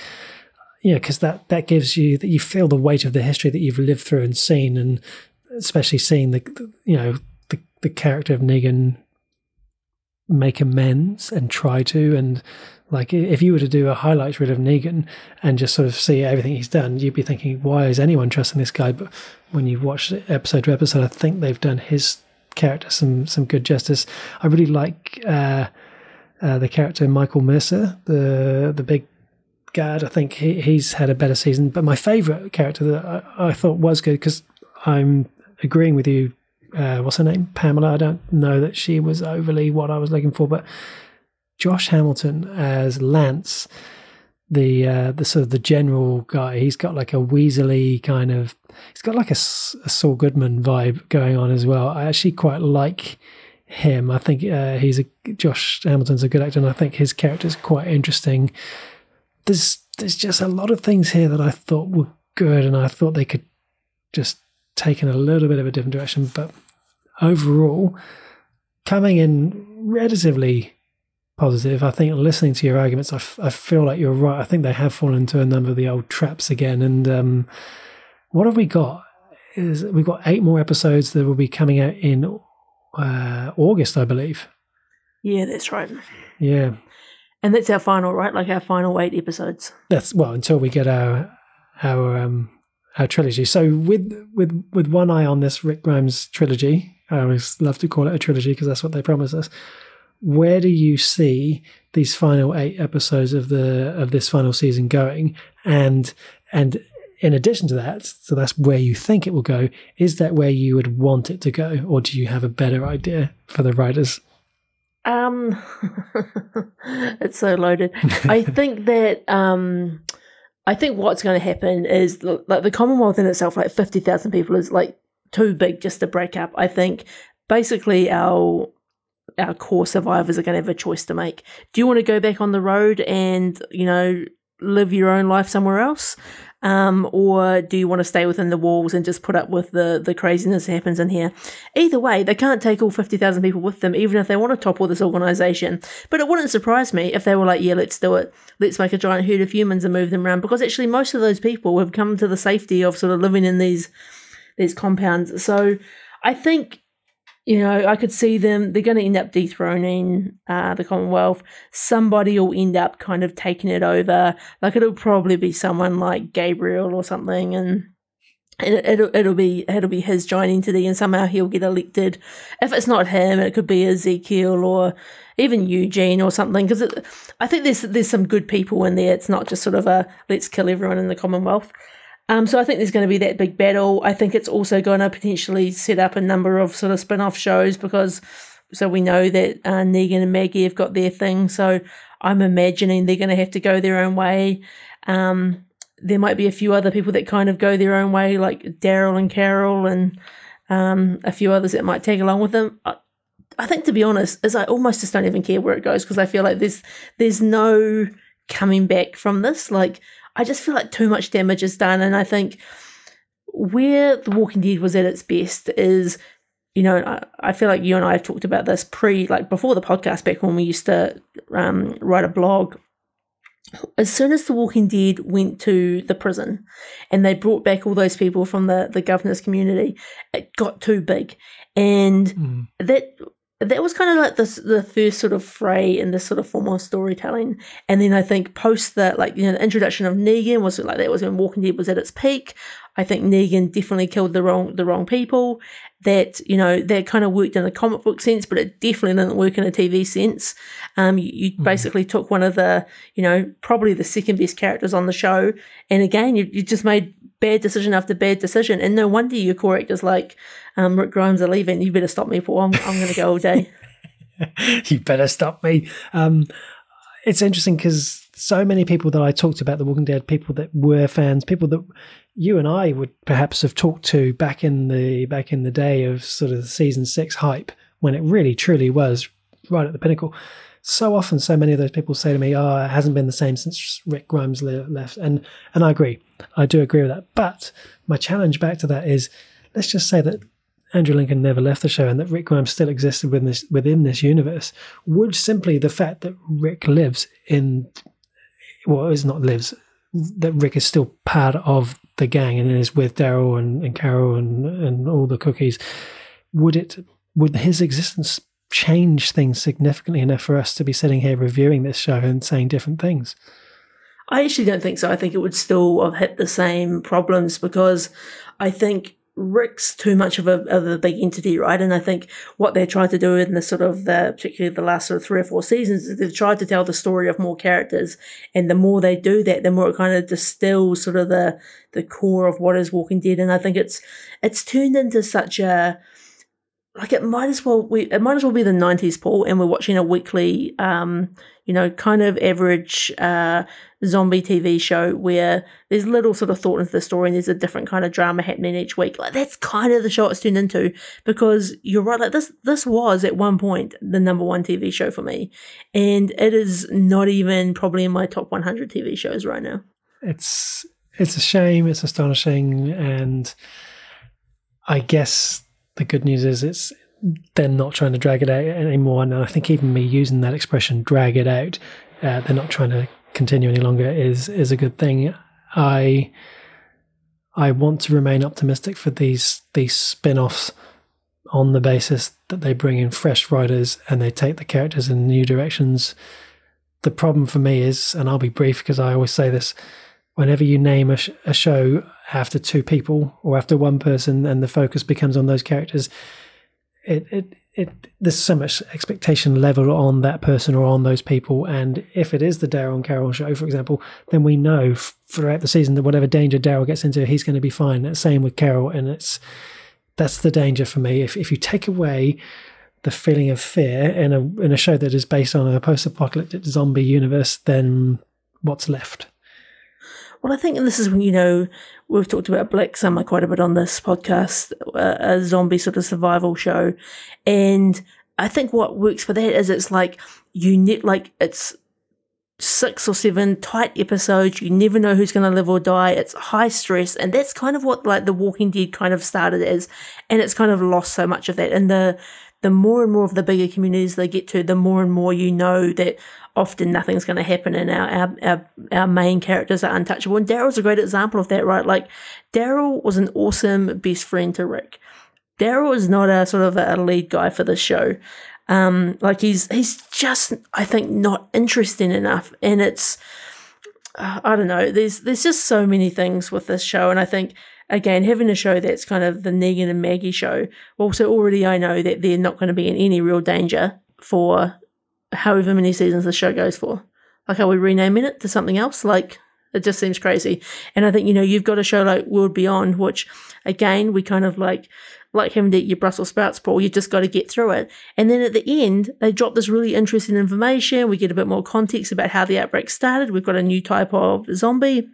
yeah, because that that gives you that you feel the weight of the history that you've lived through and seen, and especially seeing the, the you know the the character of Negan make amends and try to and like if you were to do a highlights reel of Negan and just sort of see everything he's done, you'd be thinking, why is anyone trusting this guy? But when you watch episode to episode, I think they've done his character some some good justice. I really like uh, uh, the character Michael Mercer, the the big guard. I think he, he's had a better season. But my favourite character that I, I thought was good because I'm agreeing with you. Uh, what's her name? Pamela. I don't know that she was overly what I was looking for, but Josh Hamilton as Lance, the uh, the sort of the general guy. He's got like a Weasley kind of. He's got like a, a Saul Goodman vibe going on as well. I actually quite like him. I think uh, he's a Josh Hamilton's a good actor, and I think his character is quite interesting. There's there's just a lot of things here that I thought were good, and I thought they could just take in a little bit of a different direction. But overall, coming in relatively positive. I think listening to your arguments, I, f- I feel like you're right. I think they have fallen into a number of the old traps again. And um, what have we got? Is we've got eight more episodes that will be coming out in uh, August, I believe. Yeah, that's right. Yeah, and that's our final, right? Like our final eight episodes. That's well until we get our our um, our trilogy. So with with with one eye on this Rick Grimes trilogy, I always love to call it a trilogy because that's what they promise us where do you see these final eight episodes of the of this final season going and and in addition to that so that's where you think it will go is that where you would want it to go or do you have a better idea for the writers um it's so loaded i think that um i think what's going to happen is like the commonwealth in itself like 50,000 people is like too big just to break up i think basically our our core survivors are going to have a choice to make. Do you want to go back on the road and, you know, live your own life somewhere else? Um, or do you want to stay within the walls and just put up with the, the craziness that happens in here? Either way, they can't take all 50,000 people with them, even if they want to topple this organization. But it wouldn't surprise me if they were like, yeah, let's do it. Let's make a giant herd of humans and move them around. Because actually, most of those people have come to the safety of sort of living in these, these compounds. So I think you know, I could see them, they're going to end up dethroning uh, the Commonwealth. Somebody will end up kind of taking it over. Like it'll probably be someone like Gabriel or something. And it, will it'll be it'll be his joining today, and somehow he'll get elected. If it's not him, it could be Ezekiel or even Eugene or something. Because I think there's there's some good people in there. It's not just sort of a let's kill everyone in the Commonwealth. Um, so I think there's going to be that big battle. I think it's also going to potentially set up a number of sort of spin-off shows because so we know that uh, Negan and Maggie have got their thing. So I'm imagining they're going to have to go their own way. Um, there might be a few other people that kind of go their own way, like Daryl and Carol, and um, a few others that might tag along with them. I, I think, to be honest, is I almost just don't even care where it goes because I feel like there's there's no coming back from this. Like I just feel like too much damage is done. And I think where The Walking Dead was at its best is, you know, I, I feel like you and I have talked about this pre, like before the podcast, back when we used to um, write a blog. As soon as The Walking Dead went to the prison and they brought back all those people from the, the governor's community, it got too big. And mm. that that was kind of like the the first sort of fray in this sort of form of storytelling. And then I think post that, like you know, the introduction of Negan was like that was when Walking Dead was at its peak. I think Negan definitely killed the wrong the wrong people. That you know that kind of worked in a comic book sense, but it definitely didn't work in a TV sense. Um, you, you mm. basically took one of the you know probably the second best characters on the show, and again you, you just made bad decision after bad decision. And no wonder your core actors like um, Rick Grimes are leaving. You better stop me, Paul. I'm, I'm going to go all day. you better stop me. Um, it's interesting because so many people that I talked about The Walking Dead, people that were fans, people that you and I would perhaps have talked to back in the back in the day of sort of the season six hype when it really truly was right at the pinnacle so often, so many of those people say to me, "Oh, it hasn't been the same since Rick Grimes left," and and I agree, I do agree with that. But my challenge back to that is, let's just say that Andrew Lincoln never left the show and that Rick Grimes still existed within this within this universe, would simply the fact that Rick lives in well, is not lives that Rick is still part of the gang and is with Daryl and, and Carol and and all the cookies, would it would his existence change things significantly enough for us to be sitting here reviewing this show and saying different things? I actually don't think so. I think it would still have hit the same problems because I think Rick's too much of a, of a big entity, right? And I think what they tried to do in the sort of the, particularly the last sort of three or four seasons, is they've tried to tell the story of more characters. And the more they do that, the more it kind of distills sort of the, the core of what is Walking Dead. And I think it's, it's turned into such a, like it might as well we it might as well be the 90s paul and we're watching a weekly um you know kind of average uh zombie tv show where there's little sort of thought into the story and there's a different kind of drama happening each week. Like that's kind of the show it's turned into because you're right like this this was at one point the number one tv show for me and it is not even probably in my top 100 tv shows right now. It's it's a shame it's astonishing and i guess the good news is it's they're not trying to drag it out anymore. And I think even me using that expression, drag it out, uh, they're not trying to continue any longer is is a good thing. I I want to remain optimistic for these these spin-offs on the basis that they bring in fresh writers and they take the characters in new directions. The problem for me is, and I'll be brief because I always say this, whenever you name a, sh- a show after two people or after one person and the focus becomes on those characters, it, it, it, there's so much expectation level on that person or on those people. And if it is the Daryl and Carol show, for example, then we know f- throughout the season that whatever danger Daryl gets into, he's going to be fine. Same with Carol. And it's, that's the danger for me. If, if you take away the feeling of fear in a, in a show that is based on a post apocalyptic zombie universe, then what's left? Well, I think this is when, you know, we've talked about Black Summer quite a bit on this podcast, uh, a zombie sort of survival show. And I think what works for that is it's like you need, like, it's six or seven tight episodes. You never know who's going to live or die. It's high stress. And that's kind of what, like, The Walking Dead kind of started as. And it's kind of lost so much of that. And the, the more and more of the bigger communities they get to, the more and more you know that, often nothing's going to happen and our, our, our, our main characters are untouchable. And Daryl's a great example of that, right? Like, Daryl was an awesome best friend to Rick. Daryl is not a sort of a lead guy for the show. Um, like he's he's just I think not interesting enough, and it's uh, I don't know. There's there's just so many things with this show, and I think again having a show that's kind of the Negan and Maggie show. Also, already I know that they're not going to be in any real danger for however many seasons the show goes for. Like, are we renaming it to something else? Like, it just seems crazy. And I think, you know, you've got a show like World Beyond, which again, we kind of like, like having to eat your Brussels sprouts, Paul. You just got to get through it. And then at the end, they drop this really interesting information. We get a bit more context about how the outbreak started. We've got a new type of zombie.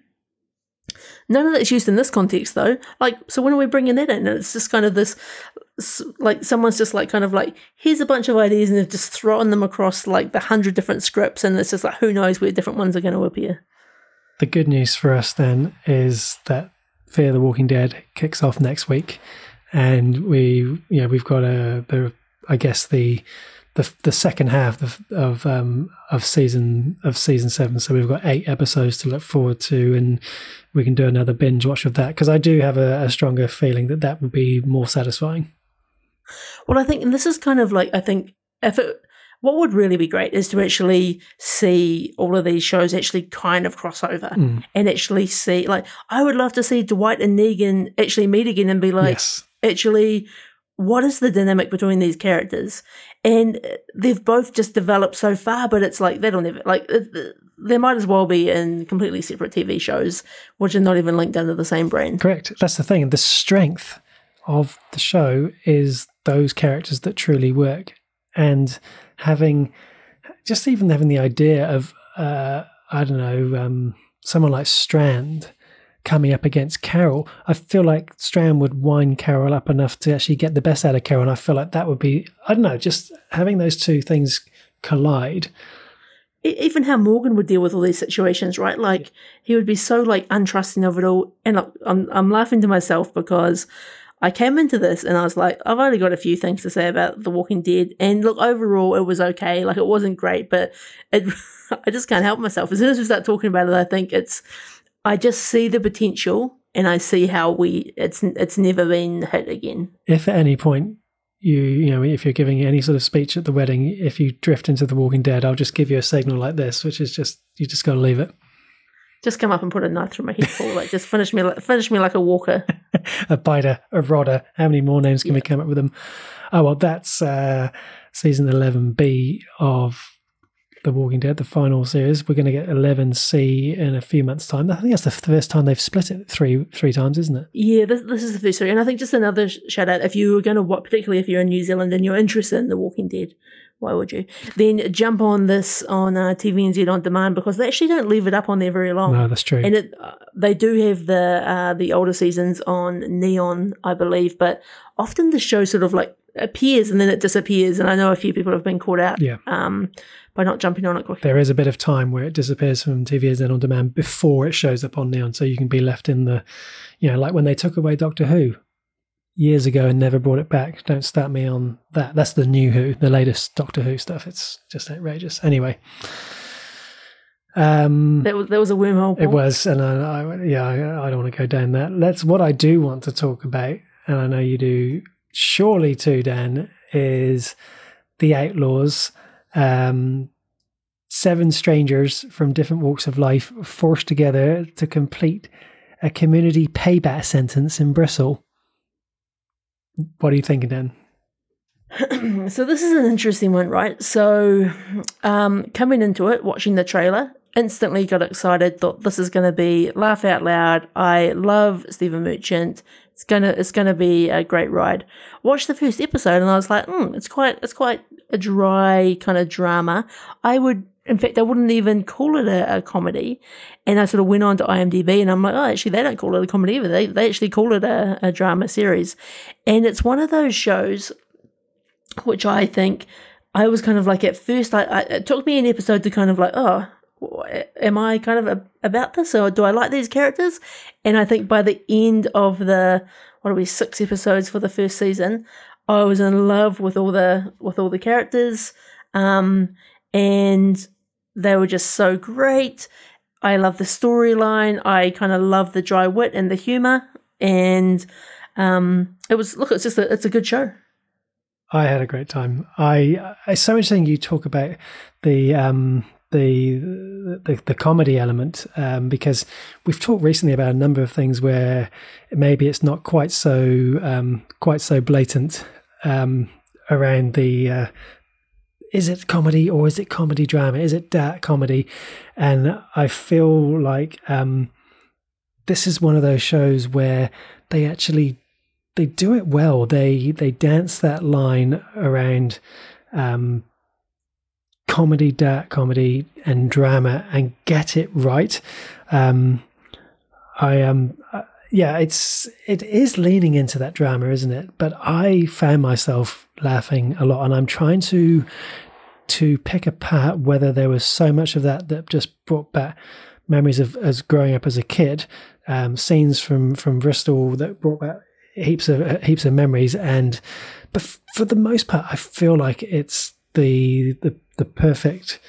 None of that's used in this context, though. Like, so when are we bringing that in? And it's just kind of this like someone's just like kind of like here's a bunch of ideas and they've just thrown them across like the hundred different scripts and it's just like who knows where different ones are going to appear. The good news for us then is that fear the walking dead kicks off next week and we know we've got a the i guess the the the second half of of um of season of season seven. So we've got eight episodes to look forward to and we can do another binge watch of that because i do have a, a stronger feeling that that would be more satisfying well, I think, and this is kind of like, I think if it, what would really be great is to actually see all of these shows actually kind of cross over mm. and actually see, like, I would love to see Dwight and Negan actually meet again and be like, yes. actually, what is the dynamic between these characters? And they've both just developed so far, but it's like, that'll never, like, they might as well be in completely separate TV shows, which are not even linked under the same brand. Correct. That's the thing. The strength of the show is those characters that truly work and having just even having the idea of uh, I don't know um, someone like Strand coming up against Carol, I feel like Strand would wind Carol up enough to actually get the best out of Carol, and I feel like that would be I don't know just having those two things collide. Even how Morgan would deal with all these situations, right? Like he would be so like untrusting of it all, and I'm I'm laughing to myself because I came into this and I was like, I've only got a few things to say about The Walking Dead. And look, overall, it was okay. Like, it wasn't great, but it, I just can't help myself. As soon as we start talking about it, I think it's, I just see the potential and I see how we, it's, it's never been hit again. If at any point you, you know, if you're giving any sort of speech at the wedding, if you drift into The Walking Dead, I'll just give you a signal like this, which is just, you just got to leave it. Just come up and put a knife through my head, Paul. Like, just finish me, like, finish me like a walker. a biter, a rotter. How many more names can Yeah. we come up with them? Oh well, that's uh, season eleven B of The Walking Dead, the final series. We're going to get eleven C in a few months' time. I think that's the first time they've split it three three times, isn't it? Yeah, this, this is the first story. And I think just another shout out if you were going to watch, particularly if you're in New Zealand and you're interested in The Walking Dead, why would you? Then jump on this on uh, TVNZ on demand because they actually don't leave it up on there very long. No, that's true. And it, uh, they do have the uh, the older seasons on Neon, I believe, but often the show sort of like appears and then it disappears. And I know a few people have been caught out Yeah. um, by not jumping on it quickly. there is a bit of time where it disappears from TVNZ on demand before it shows up on Neon, so you can be left in the, you know, like when they took away Doctor Who years ago and never brought it back. Don't start me on that. That's the new Who, the latest Doctor Who stuff. It's just outrageous. Anyway, um, there was, that was a wormhole. it was, and I, I yeah, I, I don't want to go down that. That's what I do want to talk about, and I know you do. Surely too, Dan is the Outlaws. Um, seven strangers from different walks of life forced together to complete a community payback sentence in Bristol. What are you thinking, Dan? so this is an interesting one, right? So um, coming into it, watching the trailer, instantly got excited. Thought this is going to be laugh out loud. I love Stephen Merchant. It's gonna it's gonna be a great ride. Watched the first episode and I was like, mm, it's quite it's quite a dry kind of drama. I would. In fact, I wouldn't even call it a, a comedy. And I sort of went on to IMDb and I'm like, oh, actually, they don't call it a comedy either. They, they actually call it a, a drama series. And it's one of those shows which I think I was kind of like at first. I, I it took me an episode to kind of like, oh, am I kind of a, about this, or do I like these characters? And I think by the end of the what are we six episodes for the first season, I was in love with all the with all the characters, um, and they were just so great. I love the storyline. I kind of love the dry wit and the humor, and um, it was look. It's just a, it's a good show. I had a great time. I it's so interesting you talk about the um the the, the comedy element um, because we've talked recently about a number of things where maybe it's not quite so um, quite so blatant um, around the uh, is it comedy or is it comedy drama? Is it dark comedy? And I feel like um, this is one of those shows where they actually they do it well. They they dance that line around um, comedy, dark comedy, and drama, and get it right. Um, I am, uh, yeah, it's it is leaning into that drama, isn't it? But I found myself laughing a lot, and I'm trying to to pick apart whether there was so much of that that just brought back memories of as growing up as a kid, um, scenes from from Bristol that brought back heaps of heaps of memories and but f- for the most part i feel like it's the the the perfect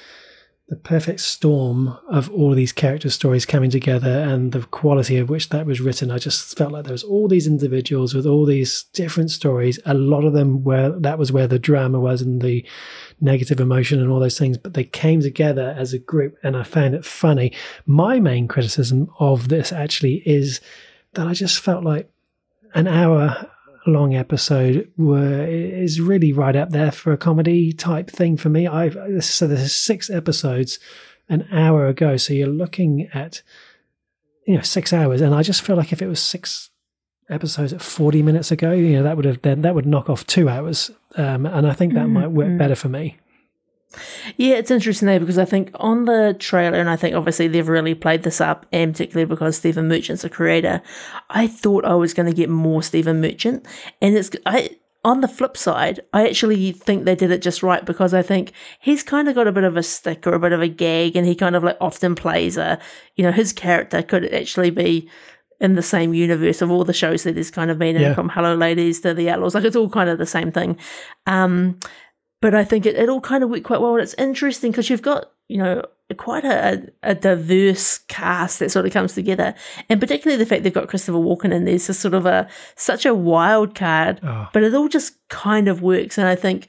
the perfect storm of all these character stories coming together and the quality of which that was written. I just felt like there was all these individuals with all these different stories. A lot of them where that was where the drama was and the negative emotion and all those things but they came together as a group and i found it funny. My main criticism of this actually is that i just felt like an hour long episode were is really right up there for a comedy type thing for me. I so there's six episodes an hour ago, so you're looking at you know six hours, and I just feel like if it was six episodes at 40 minutes ago, you know that would have then that would knock off two hours, um, and I think that might work better for me. Yeah, it's interesting there because I think on the trailer, and I think obviously they've really played this up, and particularly because Stephen Merchant's a creator, I thought I was going to get more Stephen Merchant, and it's I. On the flip side, I actually think they did it just right because I think he's kind of got a bit of a stick or a bit of a gag, and he kind of like often plays a, you know, his character could actually be in the same universe of all the shows that he's kind of been in, Yeah. from Hello Ladies to The Outlaws. Like it's all kind of the same thing. Um, but I think it, it all kind of worked quite well. And it's interesting because you've got, you know, quite a, a diverse cast that sort of comes together. And particularly the fact they've got Christopher Walken in there's just sort of a such a wild card, Oh. but it all just kind of works. And I think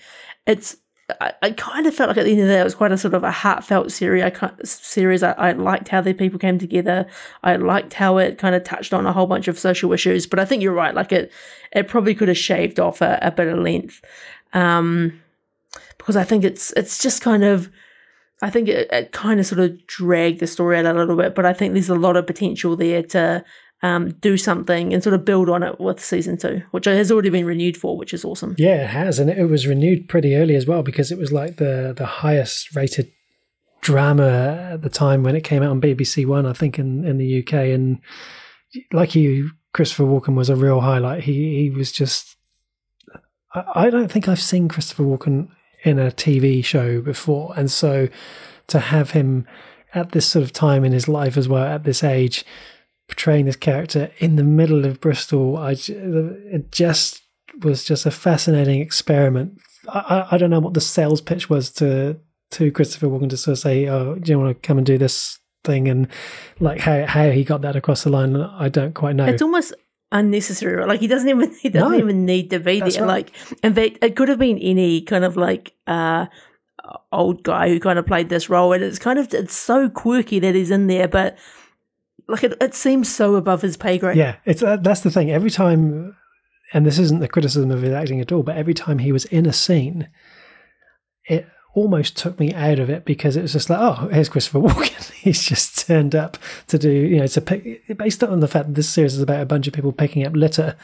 it's I, I kind of felt like at the end of the day, it was quite a sort of a heartfelt series. I series. I, I liked how the people came together. I liked how it kind of touched on a whole bunch of social issues. But I think you're right. Like it, it probably could have shaved off a, a bit of length, um, because I think it's it's just kind of. I think it, it kind of sort of dragged the story out a little bit, but I think there's a lot of potential there to um, do something and sort of build on it with season two, which has already been renewed for, which is awesome. Yeah, it has, and it was renewed pretty early as well because it was like the the highest rated drama at the time when it came out on BBC One, I think, in in the UK. And like you, Christopher Walken was a real highlight. He he was just. I, I don't think I've seen Christopher Walken in a TV show before, and so to have him at this sort of time in his life as well, at this age, portraying this character in the middle of Bristol, I it just was just a fascinating experiment. I, I, I don't know what the sales pitch was to to Christopher Walken to sort of say, "Oh, do you want to come and do this thing?" And like how how he got that across the line, I don't quite know. It's almost unnecessary. Like he doesn't even he doesn't No. even need to be there. right. Like in fact, it could have been any kind of like uh old guy who kind of played this role, and it's kind of it's so quirky that he's in there, but like it, it seems so above his pay grade. Yeah, it's uh, that's the thing. Every time, and this isn't the criticism of his acting at all, but every time he was in a scene, it almost took me out of it because it was just like, oh, here's Christopher Walken. He's just turned up to do, you know, to pick. Based on the fact that this series is about a bunch of people picking up litter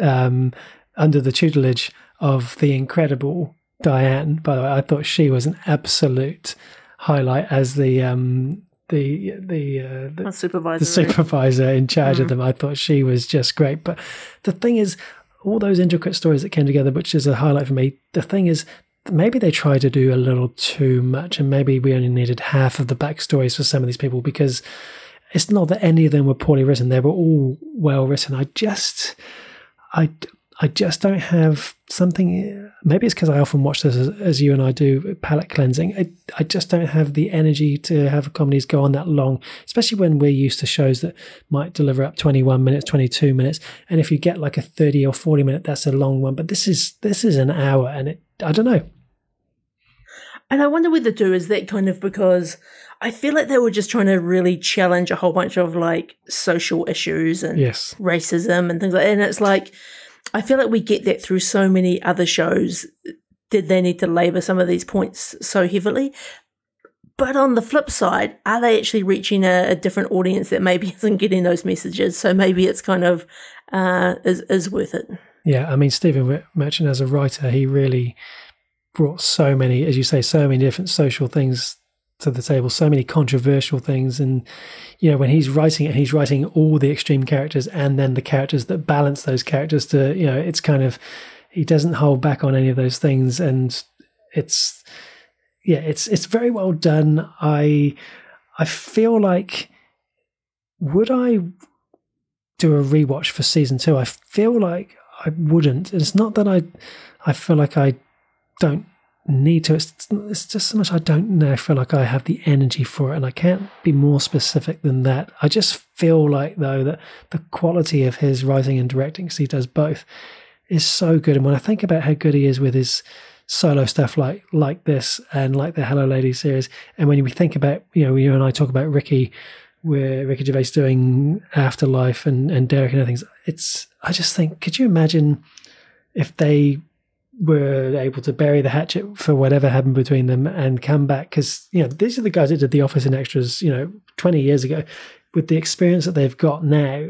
um, under the tutelage of the incredible Diane. By the way, I thought she was an absolute highlight as the um, the the uh, the, supervisor. the supervisor in charge of them. I thought she was just great. But the thing is, all those intricate stories that came together, which is a highlight for me. The thing is, maybe they tried to do a little too much, and maybe we only needed half of the backstories for some of these people because it's not that any of them were poorly written; they were all well written. I just, I. I just don't have something. Maybe it's because I often watch this as, as you and I do, palate cleansing. I, I just don't have the energy to have comedies go on that long, especially when we're used to shows that might deliver up 21 minutes, 22 minutes. And if you get like a 30 or 40 minute, that's a long one. But this is this is an hour, and it. I don't know. And I wonder whether too is that kind of because I feel like they were just trying to really challenge a whole bunch of like social issues and Yes. racism and things like that. And it's like, I feel like we get that through so many other shows. Did they need to labour some of these points so heavily? But on the flip side, are they actually reaching a, a different audience that maybe isn't getting those messages? So maybe it's kind of uh, is is worth it. Yeah, I mean Stephen Merchant as a writer, he really brought so many, as you say, so many different social things to the table, so many controversial things, and you know when he's writing it, he's writing all the extreme characters and then the characters that balance those characters to, you know, it's kind of he doesn't hold back on any of those things, and it's yeah, it's it's very well done. I I feel like would I do a rewatch for season two? I feel like I wouldn't. It's not that I I feel like I don't need to. It's, it's just so much I don't know. feel like I have the energy for it, and I can't be more specific than that. I just feel like though that the quality of his writing and directing, because he does both, is so good. And when I think about how good he is with his solo stuff like like this and like the Hello Lady series, and when we think about you know you and I talk about Ricky, where Ricky Gervais doing Afterlife and and Derek and other things, it's I just think could you imagine if they were able to bury the hatchet for whatever happened between them and come back because you know these are the guys that did the office and extras you know 20 years ago with the experience that they've got now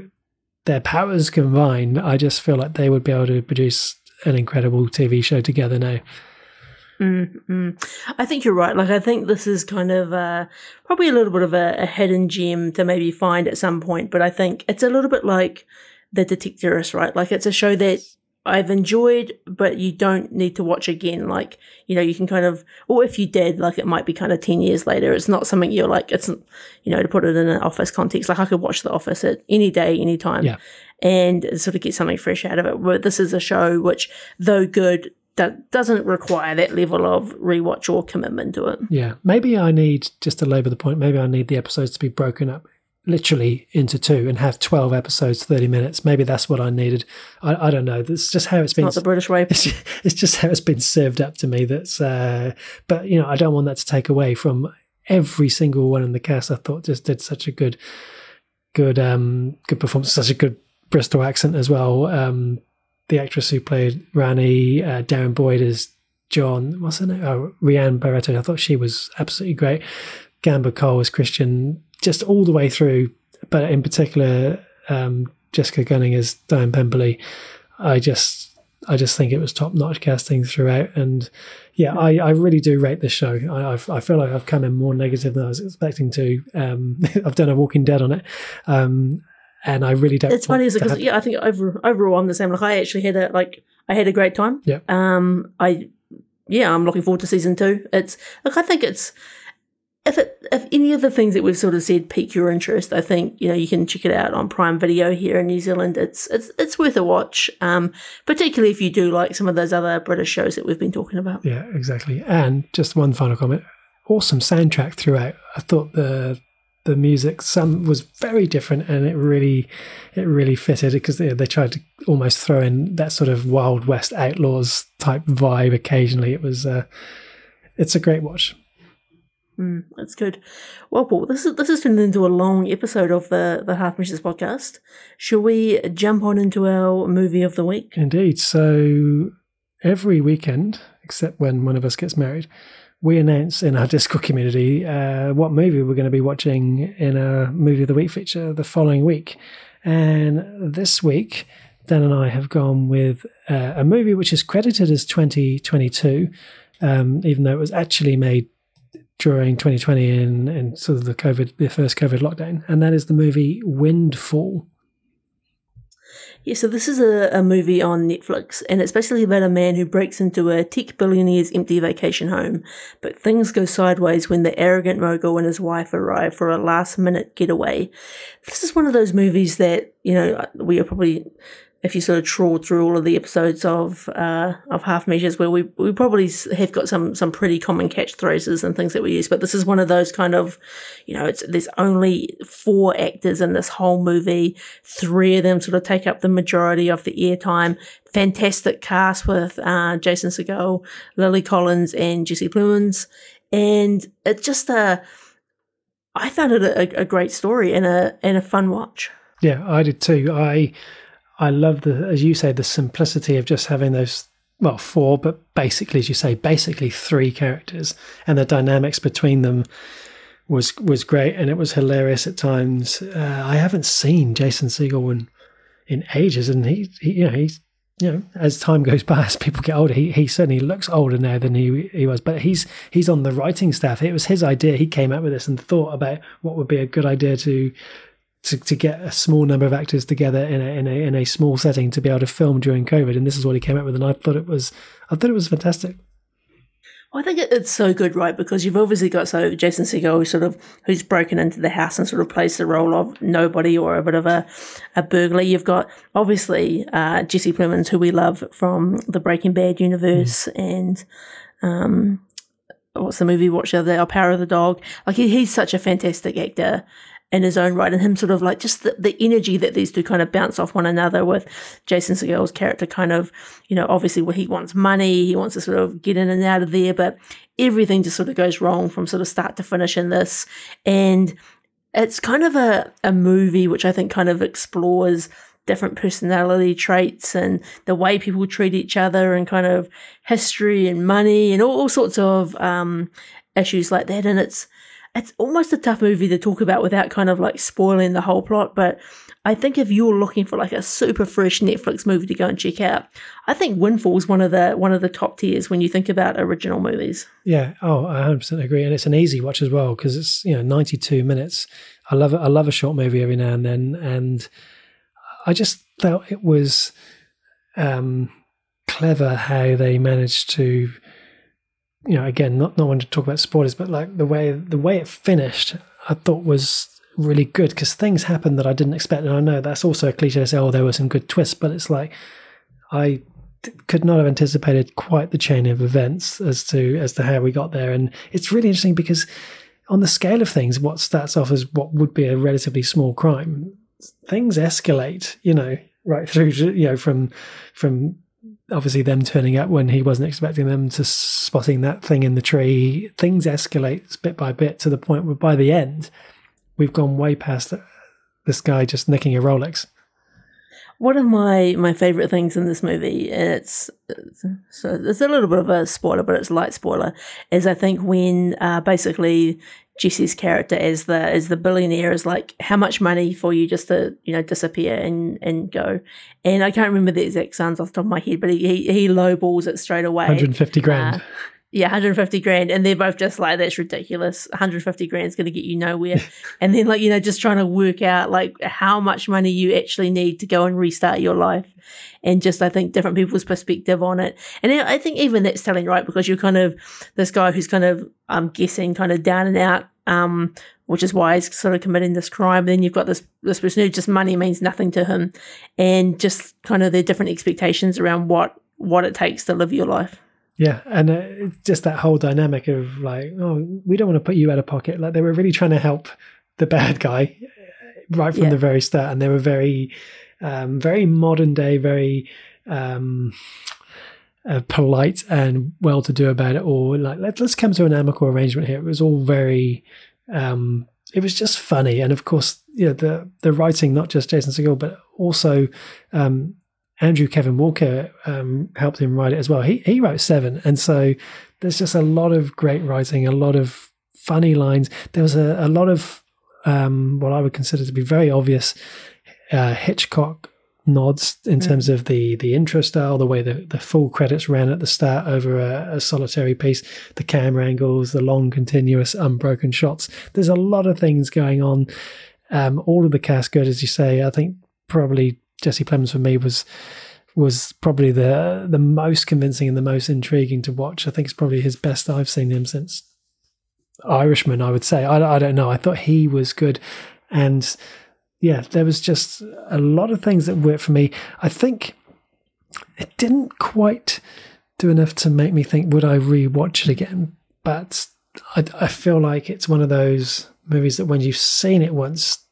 their powers combined i just feel like they would be able to produce an incredible tv show together now Mm-mm. I think you're right. Like, I think this is kind of uh, probably a little bit of a, a hidden gem to maybe find at some point. But I think it's a little bit like The Detectorist, right? Like, it's a show that I've enjoyed, but you don't need to watch again. Like, you know, you can kind of, or if you did, like it might be kind of 10 years later. It's not something you're like, it's, you know, to put it in an office context, like I could watch The Office at any day, any time. Yeah. And sort of get something fresh out of it. But this is a show which, though good, that doesn't require that level of rewatch or commitment to it. Yeah. Maybe I need, just to labour the point, maybe I need the episodes to be broken up literally into two and have 12 episodes 30 minutes. Maybe that's what i needed. I, I don't know. That's just how it's been Not the British way. it's, it's just how it's been served up to me that's uh but you know i don't want that to take away from every single one in the cast. I thought just did such a good good um good performance such a good bristol accent as well. Um the actress who played rani uh, darren boyd is john what's her name? Oh, rhianne barreto i thought she was absolutely great. Gamba cole as christian just all the way through but in particular um jessica gunning as diane pemberley i just I just think it was top notch casting throughout, and yeah, I, I really do rate this show. I I've, I feel like I've come in more negative than I was expecting to. Um, I've done a Walking Dead on it, um, and I really don't. It's funny because yeah, I think over, overall I'm the same. Like I actually had a like I had a great time. Yeah. Um. I yeah, I'm looking forward to season two. It's like I think it's if it if any of the things that we've sort of said pique your interest, I think you know you can check it out on Prime Video here in New Zealand. It's it's it's worth a watch. Um. Particularly if you do like some of those other British shows that we've been talking about. Yeah, exactly. And just one final comment: awesome soundtrack throughout. I thought the the music some was very different, and it really it really fitted because they, they tried to almost throw in that sort of Wild West Outlaws type vibe occasionally. It was uh, it's a great watch. Mm, that's good. Well, Paul, this is this has turned into a long episode of the the Half Measures podcast. Shall we jump on into our movie of the week? Indeed. So every weekend, except when one of us gets married, we announce in our Discord community uh, what movie we're going to be watching in a movie of the week feature the following week. And this week, Dan and I have gone with uh, a movie which is credited as 2022, um, even though it was actually made during 2020 in, in sort of the COVID, the first COVID lockdown, and that is the movie Windfall. Yeah, so this is a, a movie on Netflix, and it's basically about a man who breaks into a tech billionaire's empty vacation home. But things go sideways when the arrogant mogul and his wife arrive for a last minute getaway. This is one of those movies that, you know, we are probably, if you sort of trawl through all of the episodes of uh, of Half Measures, where we, we probably have got some some pretty common catchphrases and things that we use. But this is one of those kind of, you know, it's there's only four actors in this whole movie. Three of them sort of take up the majority of the airtime. Fantastic cast with uh, Jason Segel, Lily Collins, and Jesse Plemons. And it's just a, I found it a, a great story and a and a fun watch. Yeah, I did too. I I love the as you say the simplicity of just having those well four, but basically as you say, basically three characters and the dynamics between them was was great and it was hilarious at times. Uh, I haven't seen Jason Segel in in ages, and he, he you know he's you know as time goes by as people get older, he he certainly looks older now than he he was. But he's he's on the writing staff. It was his idea. He came up with this and thought about what would be a good idea to to, to get a small number of actors together in a, in a in a small setting to be able to film during COVID, and this is what he came up with, and I thought it was I thought it was fantastic. I think it's so good, right? Because you've obviously got so Jason Segel, who sort of who's broken into the house and sort of plays the role of nobody or a bit of a, a burglar. You've got obviously uh, Jesse Plemons, who we love from the Breaking Bad universe, and um, what's the movie we watched the other day? Our Power of the Dog. Like he, he's such a fantastic actor in his own right, and him sort of like just the, the energy that these two kind of bounce off one another with Jason Segel's character kind of, you know, obviously where he wants money, he wants to sort of get in and out of there, but everything just sort of goes wrong from sort of start to finish in this. And it's kind of a, a movie which I think kind of explores different personality traits and the way people treat each other and kind of history and money and all, all sorts of um, issues like that. And it's it's almost a tough movie to talk about without kind of like spoiling the whole plot. But I think if you're looking for like a super fresh Netflix movie to go and check out, I think Windfall is one of the one of the top tiers when you think about original movies. Yeah, oh, I 100% agree, and it's an easy watch as well because it's you know 92 minutes. I love. I love a short movie every now and then, and I just thought it was um, clever how they managed to, you know, again, not not want to talk about spoilers, but like the way the way it finished, I thought was really good because things happened that I didn't expect, and I know that's also a cliche to say, oh, there were some good twists, but it's like I could not have anticipated quite the chain of events as to as to how we got there, and it's really interesting because on the scale of things, what starts off as what would be a relatively small crime, things escalate. You know, right through you know from from obviously them turning up when he wasn't expecting them to spotting that thing in the tree. Things escalate bit by bit to the point where by the end, we've gone way past this guy just nicking a Rolex. One of my my favorite things in this movie, it's so it's a little bit of a spoiler, but it's light spoiler, is I think when uh, basically Jesse's character as the as the billionaire is like, how much money for you just to you know disappear and and go, and I can't remember the exact sums off the top of my head, but he he, he lowballs it straight away, 150 grand. Uh, yeah, 150 grand. And they're both just like, that's ridiculous. 150 grand is going to get you nowhere. and then, like, you know, just trying to work out, like, how much money you actually need to go and restart your life. And just, I think, different people's perspective on it. And I think even that's telling, right? Because you're kind of this guy who's kind of, I'm guessing, kind of down and out, um, which is why he's sort of committing this crime. And Then you've got this this person who just money means nothing to him, and just kind of their different expectations around what what it takes to live your life. Yeah, and uh, just that whole dynamic of like, oh, we don't want to put you out of pocket. Like they were really trying to help the bad guy uh, right from yeah. the very start, and they were very, um, very modern day, very um, uh, polite and well to do about it all. Like let, us come to an amicable arrangement here. It was all very. Um, it was just funny, and of course, you know, the the writing, not just Jason Segel, but also um, Andrew Kevin Walker um, helped him write it as well. He he wrote seven, and so there's just a lot of great writing, a lot of funny lines. There was a, a lot of um, what I would consider to be very obvious uh, Hitchcock nods in mm. terms of the the intro style, the way the, the full credits ran at the start over a, a, solitary piece, the camera angles, the long, continuous, unbroken shots. There's a lot of things going on. Um, all of the cast good, as you say. I think probably Jesse Plemons for me was was probably the the most convincing and the most intriguing to watch. I think it's probably his best I've seen him since Irishman. I would say. I, I don't know. I thought he was good, and yeah, there was just a lot of things that worked for me. I think it didn't quite do enough to make me think, would I rewatch it again? But I, I feel like it's one of those movies that when you've seen it once,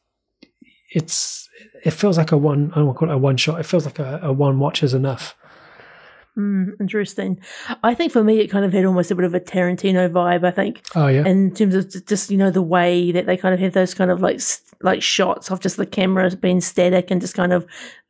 it's it feels like a one. I don't want to call it a one shot. It feels like a, a one watch is enough. Mm, interesting. I think for me, it kind of had almost a bit of a Tarantino vibe. I think. Oh yeah. In terms of just you know the way that they kind of have those kind of like like shots of just the camera being static and just kind of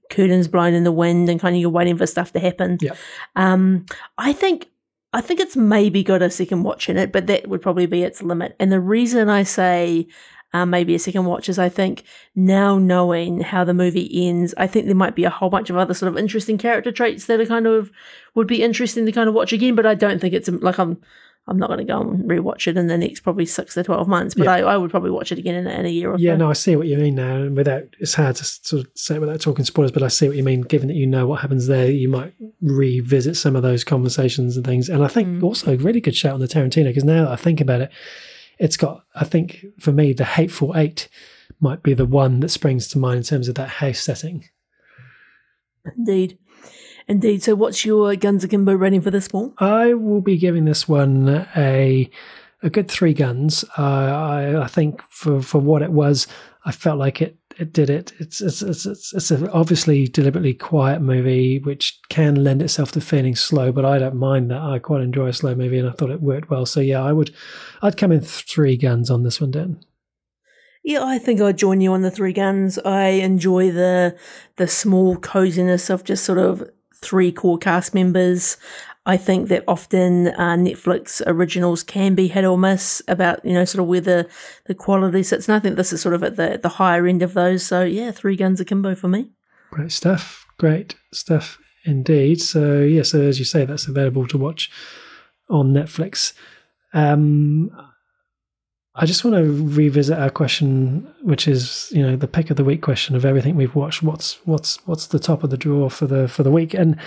curtains blowing in the wind and kind of you're waiting for stuff to happen. Yeah. Um, I think I think it's maybe got a second watch in it, but that would probably be its limit. And the reason I say um, maybe a second watch is I think now knowing how the movie ends, I think there might be a whole bunch of other sort of interesting character traits that are kind of would be interesting to kind of watch again. But I don't think it's like I'm I'm not going to go and rewatch it in the next probably six to twelve months. But yeah. I, I would probably watch it again in, in a year or yeah. so. No, I see what you mean now. And without it's hard to sort of say without talking spoilers, but I see what you mean. Given that you know what happens there, you might revisit some of those conversations and things. And I think mm. also a really good shout on the Tarantino because now that I think about it it's got, I think, for me, the Hateful Eight might be the one that springs to mind in terms of that house setting. Indeed. Indeed. So, what's your Guns Akimbo rating for this one? I will be giving this one a a good three guns. Uh, I, I think for for what it was, I felt like it it did it. It's it's it's it's, it's a obviously deliberately quiet movie, which can lend itself to feeling slow. But I don't mind that. I quite enjoy a slow movie, and I thought it worked well. So yeah, I would, I'd come in three guns on this one, Dan. Yeah, I think I'd join you on the three guns. I enjoy the the small coziness of just sort of three core cast members. I think that often uh, Netflix originals can be hit or miss about, you know, sort of where the, the quality sits. And I think this is sort of at the, the higher end of those. So, yeah, three guns akimbo for me. Great stuff. Great stuff indeed. So, yeah, so as you say, that's available to watch on Netflix. Um, I just want to revisit our question, which is you know the pick of the week question of everything we've watched. What's what's what's the top of the drawer for the for the week? And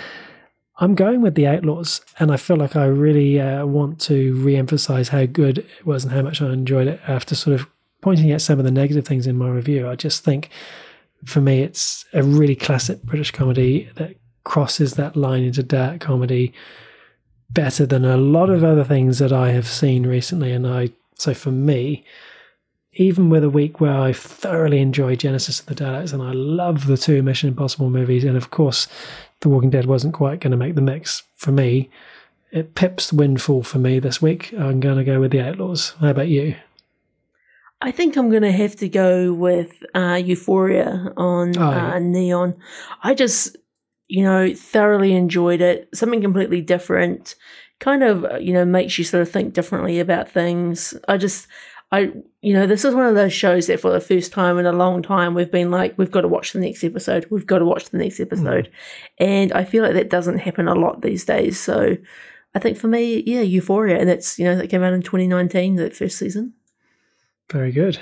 I'm going with the Outlaws, and I feel like I really uh, want to re-emphasize how good it was and how much I enjoyed it. After sort of pointing out some of the negative things in my review, I just think for me it's a really classic British comedy that crosses that line into dark comedy better than a lot of other things that I have seen recently, and I so for me, even with a week where I thoroughly enjoyed Genesis of the Daleks and I love the two Mission Impossible movies, and of course, The Walking Dead wasn't quite going to make the mix for me. It pips the windfall for me this week. I'm going to go with The Outlaws. How about you? I think I'm going to have to go with uh, Euphoria on Oh, yeah. uh, Neon. I just, you know, thoroughly enjoyed it. Something completely different. Kind of, uh, you know, makes you sort of think differently about things. I just, I, you know, this is one of those shows that for the first time in a long time we've been like, we've got to watch the next episode. We've got to watch the next episode. And I feel like that doesn't happen a lot these days. So I think for me, yeah, Euphoria. And that's, you know, that came out in 2019, that first season. Very good.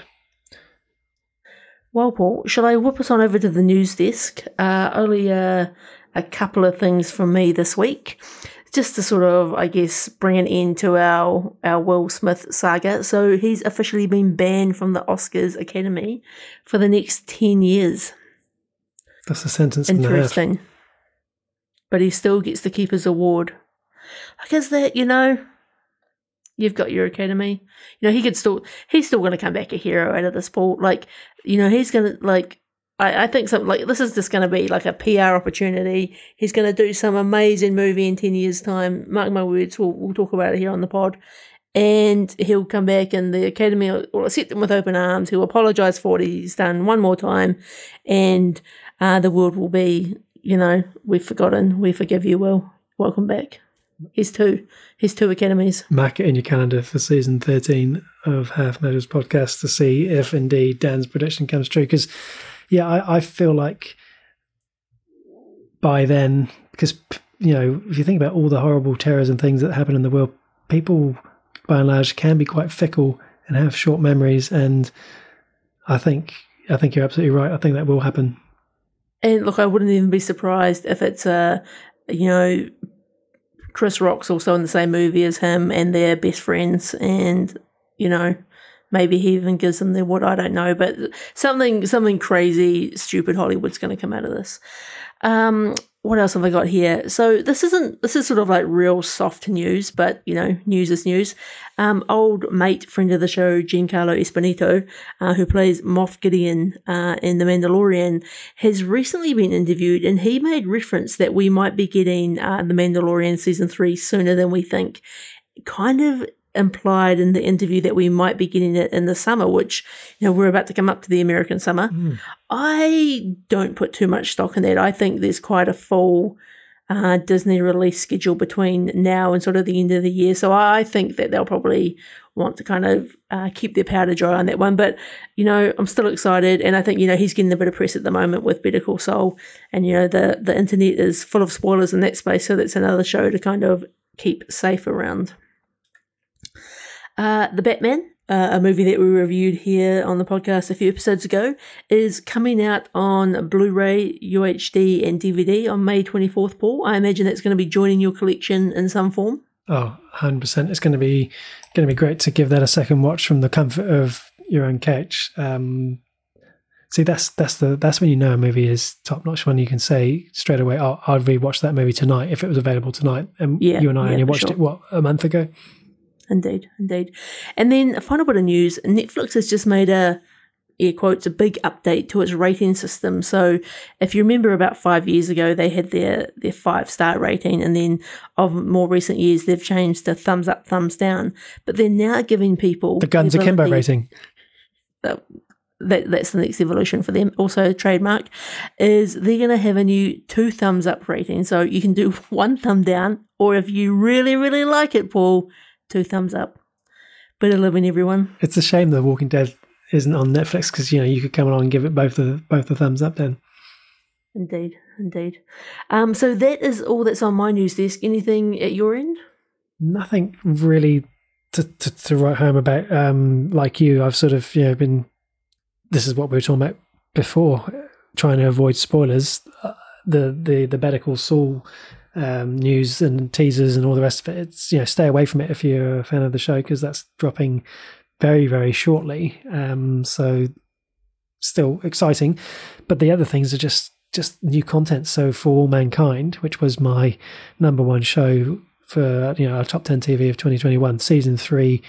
Well, Paul, shall I whip us on over to the news desk? Uh, only uh, a couple of things from me this week, just to sort of, I guess, bring an end to our our Will Smith saga. So he's officially been banned from the Oscars Academy for the next ten years. That's a sentence and a half. Interesting, but he still gets to keep his award. Like, is that you know? You've got your academy. You know, he could still he's still gonna come back a hero out of this pool. Like, you know, he's gonna like I, I think something like this is just gonna be like a PR opportunity. He's gonna do some amazing movie in ten years' time. Mark my words, we'll we'll talk about it here on the pod. And he'll come back and the Academy will accept him with open arms. He'll apologise for what he's done one more time and uh, the world will be, you know, we've forgotten, we forgive you, Will. Welcome back. He's two. He's two academies. Mark it in your calendar for season 13 of Half Measures podcast to see if indeed Dan's prediction comes true. Because, yeah, I, I feel like by then, because, you know, if you think about all the horrible terrors and things that happen in the world, people by and large can be quite fickle and have short memories. And I think, I think you're absolutely right. I think that will happen. And look, I wouldn't even be surprised if it's a, you know, Chris Rock's also in the same movie as him, and they're best friends, and you know, maybe he even gives them the award. I don't know, but something, something crazy, stupid Hollywood's going to come out of this. Um, what else have I got here? So this isn't this is sort of like real soft news, but you know, news is news. Um, old mate, friend of the show, Giancarlo Esposito, uh, who plays Moff Gideon uh, in The Mandalorian, has recently been interviewed, and he made reference that we might be getting uh, The Mandalorian season three sooner than we think. Kind of implied in the interview that we might be getting it in the summer, which you know we're about to come up to the American summer. I don't put too much stock in that. I think there's quite a full uh, Disney release schedule between now and sort of the end of the year. So I think that they'll probably want to kind of uh, keep their powder dry on that one. But, you know, I'm still excited. And I think, you know, he's getting a bit of press at the moment with Better Call Saul. And, you know, the, the internet is full of spoilers in that space. So that's another show to kind of keep safe around. Uh, the Batman, uh, a movie that we reviewed here on the podcast a few episodes ago, is coming out on Blu-ray, UHD, and DVD on May 24th. Paul, I imagine that's going to be joining your collection in some form. Oh, 100%. It's going to be going to be great to give that a second watch from the comfort of your own couch. Um, see, that's that's the that's when you know a movie is top notch. When you can say straight away, "Oh, I'd rewatch that movie tonight if it was available tonight." And Yeah, you and I yeah, only watched sure. it what a month ago. Indeed, indeed. And then a final bit of news: Netflix has just made a air quotes a big update to its rating system. So if you remember about five years ago, they had their their five star rating, and then of more recent years, they've changed to thumbs up, thumbs down. But they're now giving people The Guns Akimbo rating. that, that that's the next evolution for them. Also, trademark is they're going to have a new two thumbs up rating. So you can do one thumb down, or if you really really like it, Paul, two thumbs up. Better living, everyone. It's a shame The Walking Dead isn't on Netflix because you know you could come along and give it both the both the thumbs up. Then Indeed, indeed. Um, so that is all that's on my news desk. Anything at your end? nothing really to, to, to write home about, um, like you, I've sort of you know been. This is what we were talking about before, trying to avoid spoilers. Uh, the the the Better Call Saul um, news and teasers and all the rest of it. It's you know stay away from it if you're a fan of the show because that's dropping very very shortly. Um, so still exciting, but the other things are just just new content. So for All Mankind, which was my number one show for you know our top ten TV of 2021, season three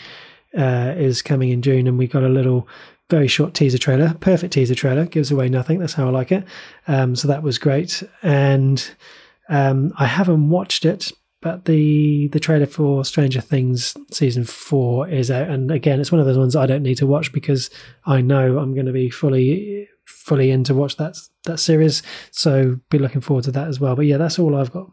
uh, is coming in June, and we got a little very short teaser trailer, perfect teaser trailer, gives away nothing. That's how I like it. Um, so that was great, and um, I haven't watched it, but the the trailer for Stranger Things season four is out, and again, it's one of those ones I don't need to watch because I know I'm going to be fully fully in to watch that that series. So be looking forward to that as well. But yeah, that's all I've got.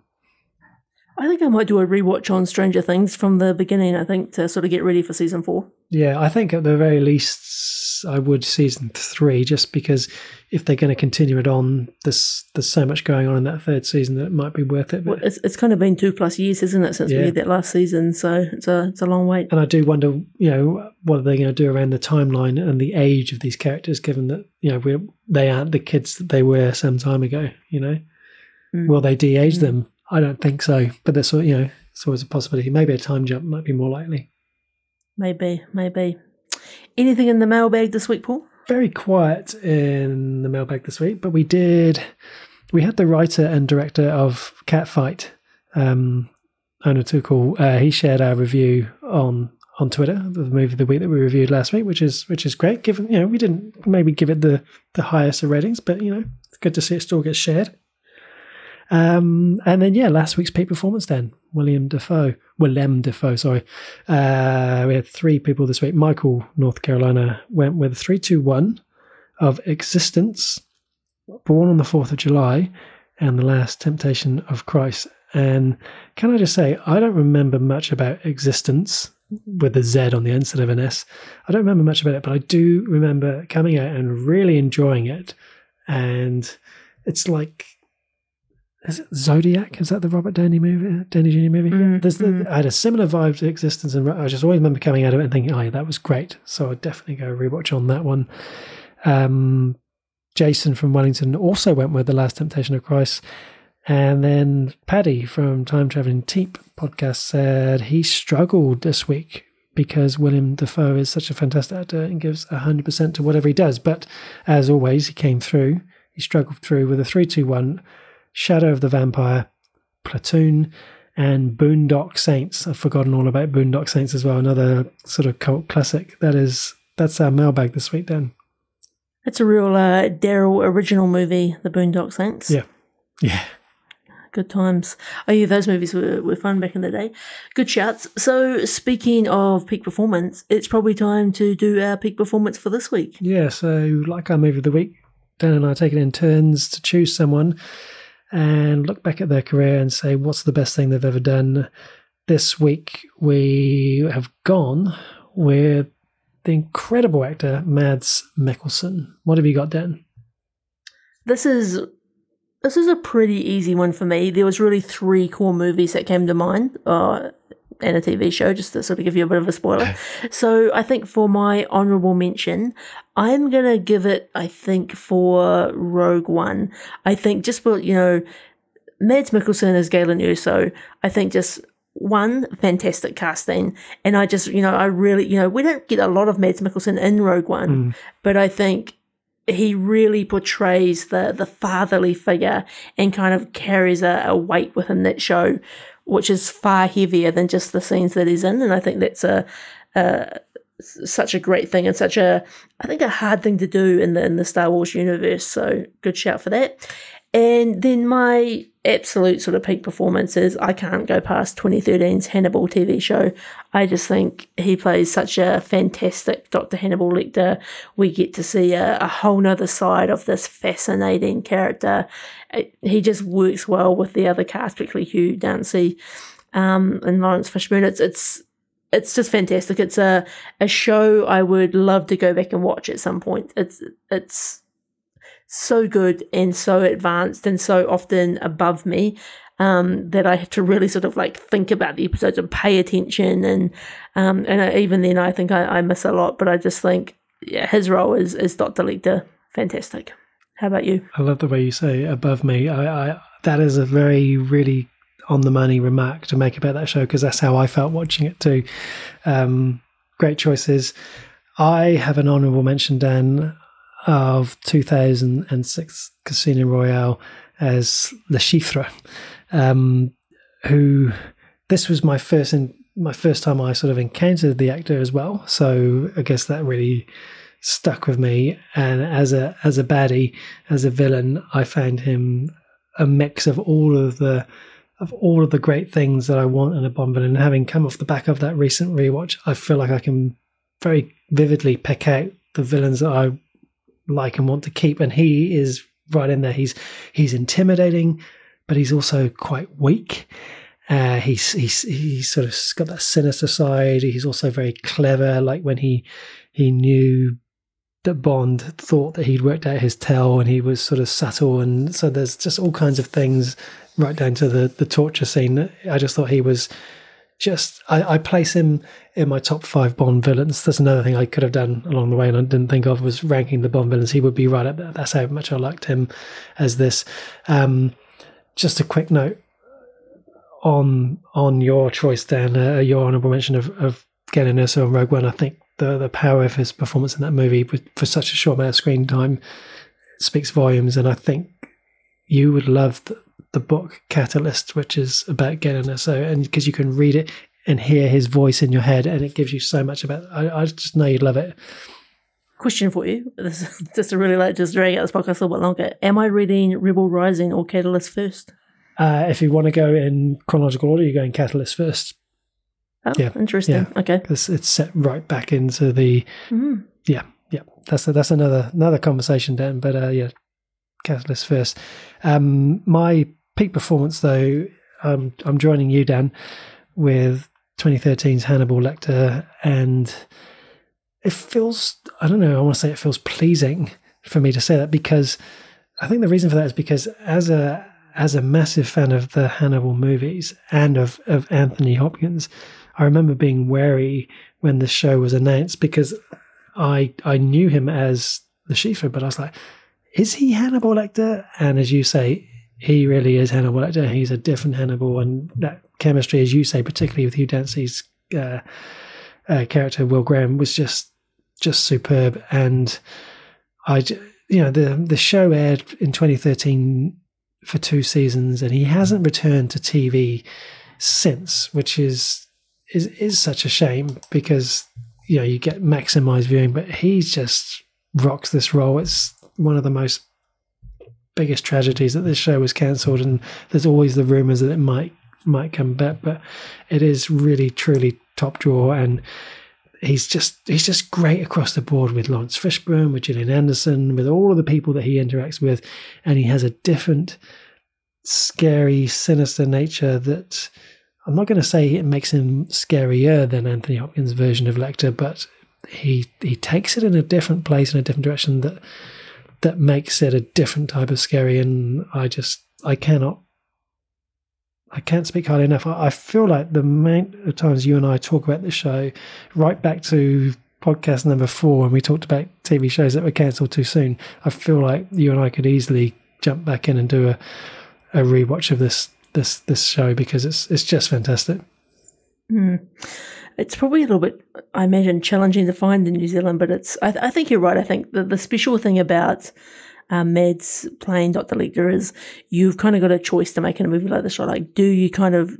I think I might do a rewatch on Stranger Things from the beginning. I think to sort of get ready for season four. Yeah, I think at the very least I would season three, just because if they're going to continue it on, there's there's so much going on in that third season that it might be worth it. Well, it's it's kind of been two plus years, isn't it, since Yeah. we had that last season? So it's a it's a long wait. and I do wonder, you know, what are they going to do around the timeline and the age of these characters, given that you know we they aren't the kids that they were some time ago. You know, Mm. will they de-age Mm. them? I don't think so, but that's you know, it's always a possibility. Maybe a time jump might be more likely. Maybe, maybe. Anything in the mailbag this week, Paul? Very quiet in the mailbag this week, but we did. We had the writer and director of Catfight, um, Onur Tukel. Uh, he shared our review on on Twitter, the movie of the week that we reviewed last week, which is which is great. Given you know we didn't maybe give it the the highest of ratings, but you know it's good to see it still get shared. Um, and then yeah, last week's peak performance then William Defoe, Willem Defoe, sorry. Uh, we had three people this week. Michael, North Carolina, went with three, two, one of Existence, Born on the Fourth of July, and The Last Temptation of Christ. And can I just say, I don't remember much about Existence with a Z on the end instead of an S. I don't remember much about it, but I do remember coming out and really enjoying it. And it's like is it Zodiac? Is that the Robert Downey movie? Downey Jr. movie? Mm, There's the, mm. I had a similar vibe to Existence, and I just always remember coming out of it and thinking, "Oh, yeah, that was great." So I'd definitely go rewatch on that one. Um, Jason from Wellington also went with the Last Temptation of Christ, and then Paddy from Time Traveling Teep podcast said he struggled this week because William Defoe is such a fantastic actor and gives hundred percent to whatever he does. But as always, he came through. He struggled through with a three, two, one. Shadow of the Vampire, Platoon, and Boondock Saints. I've forgotten all about Boondock Saints as well. Another sort of cult classic. That is that's our mailbag this week. Dan. It's a real uh, Daryl original movie, The Boondock Saints. Yeah. yeah, Good times. Oh, yeah, those movies were, were fun back in the day. Good shouts. So, speaking of peak performance, it's probably time to do our peak performance for this week. yeah. So, like our movie of the week, Dan and I take it in turns to choose someone and look back at their career and say what's the best thing they've ever done. This week we have gone with the incredible actor Mads Mikkelsen. What have you got, Dan? This is this is a pretty easy one for me. There was really three core movies that came to mind, uh, and a TV show, just to sort of give you a bit of a spoiler. so I think for my honourable mention, I'm gonna give it. I think for Rogue One. I think just for you know, Mads Mikkelsen as Galen Erso. I think just one fantastic casting, and I just you know I really you know we don't get a lot of Mads Mikkelsen in Rogue One, mm. but I think he really portrays the the fatherly figure and kind of carries a, a weight within that show, which is far heavier than just the scenes that he's in. And I think that's a, a such a great thing and such a I think a hard thing to do in the in the Star Wars universe. So good shout for that. And then my absolute sort of peak performance is I can't go past 2013's Hannibal TV show. I just think he plays such a fantastic Dr. Hannibal Lecter. We get to see a, a whole nother side of this fascinating character. It- he just works well with the other cast, particularly Hugh Dancy um, and Laurence Fishburne. It's it's it's just fantastic. It's a a show I would love to go back and watch at some point. It's it's so good and so advanced and so often above me. um, that I have to really sort of like think about the episodes and pay attention. And um, and I, even then, I think I, I miss a lot. But I just think yeah, his role is is Doctor Lecter fantastic. How about you? I love the way you say above me. I, I that is a very really on the money remark to make about that show because that's how I felt watching it too. Um, great choices. I have an honourable mention, Dan, of 2006 Casino Royale as Le Chiffre, um, who this was my first in, my first time I sort of encountered the actor as well. So I guess that really stuck with me. And as a as a baddie, as a villain, I found him a mix of all of the of all of the great things that I want in a Bond villain. And having come off the back of that recent rewatch, I feel like I can very vividly pick out the villains that I like and want to keep. And he is right in there. He's he's intimidating, but he's also quite weak. Uh, he's he's he's sort of got that sinister side. He's also very clever. Like when he he knew that Bond thought that he'd worked out his tell, and he was sort of subtle. And so there's just all kinds of things right down to the the torture scene. I just thought he was just I, I, place him in my top five Bond villains. That's another thing I could have done along the way, and I didn't think of was ranking the Bond villains. He would be right up there. That's how much I liked him as this. Um, just a quick note on on your choice, Dan. Uh, your honourable mention of of Galen Erso and Rogue One. I think the the power of his performance in that movie for such a short amount of screen time speaks volumes, and I think you would love the, the book Catalyst, which is about Galen Erso, and because you can read it and hear his voice in your head, and it gives you so much about. I, I just know you'd love it. Question for you: this, is Just to really like just drag out this podcast a little bit longer. Am I reading Rebel Rising or Catalyst first? Uh, if you want to go in chronological order, you're going Catalyst first. Oh, yeah, interesting. Yeah, okay, because it's set right back into the. Mm. Yeah, yeah. That's a, that's another another conversation, Dan. But uh, yeah, Catalyst first. Um, my peak performance, though, um, I'm joining you, Dan, with 2013's Hannibal Lecter, and it feels, I don't know, I want to say it feels pleasing for me to say that because I think the reason for that is because as a as a massive fan of the Hannibal movies and of, of Anthony Hopkins, I remember being wary when the show was announced because I I knew him as the Chiffre, but I was like, is he Hannibal Lecter? And as you say, he really is Hannibal Lecter. He's a different Hannibal, and that chemistry, as you say, particularly with Hugh Dancy's uh, uh, character Will Graham, was just just superb. And I, you know, the the show aired in 2013 for two seasons, and he hasn't returned to TV since, which is is is such a shame because you know you get maximized viewing, but he just rocks this role. It's one of the most biggest tragedies that this show was cancelled, and there's always the rumours that it might might come back, but it is really truly top draw, and he's just he's just great across the board with Laurence Fishburne, with Gillian Anderson, with all of the people that he interacts with, and he has a different, scary, sinister nature that. I'm not going to say it makes him scarier than Anthony Hopkins' version of Lecter, but he he takes it in a different place in a different direction that that makes it a different type of scary. And I just, I cannot, I can't speak highly enough. I, I feel like the amount of times you and I talk about the show, right back to podcast number four, when we talked about TV shows that were cancelled too soon, I feel like you and I could easily jump back in and do a, a rewatch of this this this show because it's it's just fantastic. Mm it's probably a little bit, I imagine, challenging to find in New Zealand. But it's, I, th- I think you're right. I think the, the special thing about um, Mads playing Dr. Lecter is you've kind of got a choice to make in a movie like this. Right? Like, do you kind of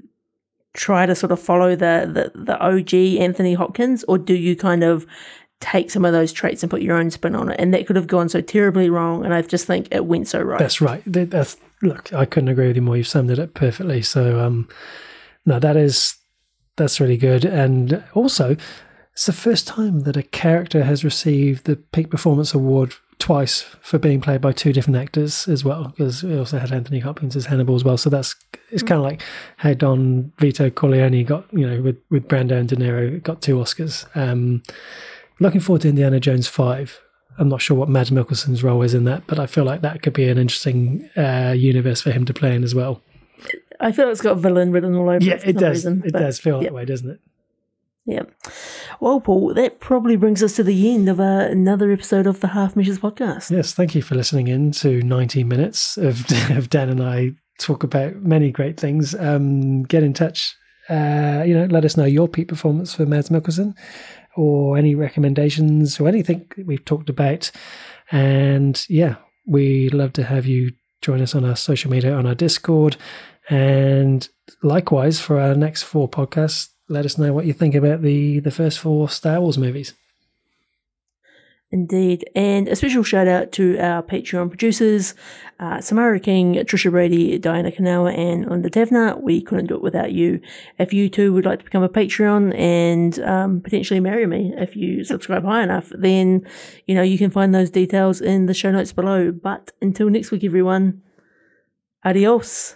try to sort of follow the, the the OG Anthony Hopkins, or do you kind of take some of those traits and put your own spin on it? And that could have gone so terribly wrong. And I just think it went so right. That's right. That's look. I couldn't agree with you more. You've summed it up perfectly. So, um, no, that is that's really good. And also, it's the first time that a character has received the Peak Performance Award twice for being played by two different actors as well, because we also had Anthony Hopkins as Hannibal as well. So that's it's mm. kind of like how Don Vito Corleone got, you know, with with Brando and De Niro got two Oscars. Um, looking forward to Indiana Jones five. I'm not sure what Mads Mikkelsen's role is in that, but I feel like that could be an interesting uh, universe for him to play in as well I feel it's got villain written all over Yeah, it. it does. reason, it but- does feel yeah. that way, doesn't it? Yeah. Well, Paul, that probably brings us to the end of uh, another episode of the Half Measures podcast. Yes, thank you for listening in to 90 minutes of, of Dan and I talk about many great things. Um, get in touch. Uh, you know, let us know your peak performance for Mads Mikkelsen or any recommendations or anything we've talked about. And yeah, we'd love to have you join us on our social media, on our Discord. And likewise, for our next four podcasts, let us know what you think about the, the first four Star Wars movies. Indeed. And a special shout out to our Patreon producers, uh, Samara King, Trisha Brady, Diana Kanawa, and Linda Tevna. We couldn't do it without you. If you too would like to become a Patreon and um, potentially marry me if you subscribe high enough, then, you know, you can find those details in the show notes below. But until next week, everyone, adios.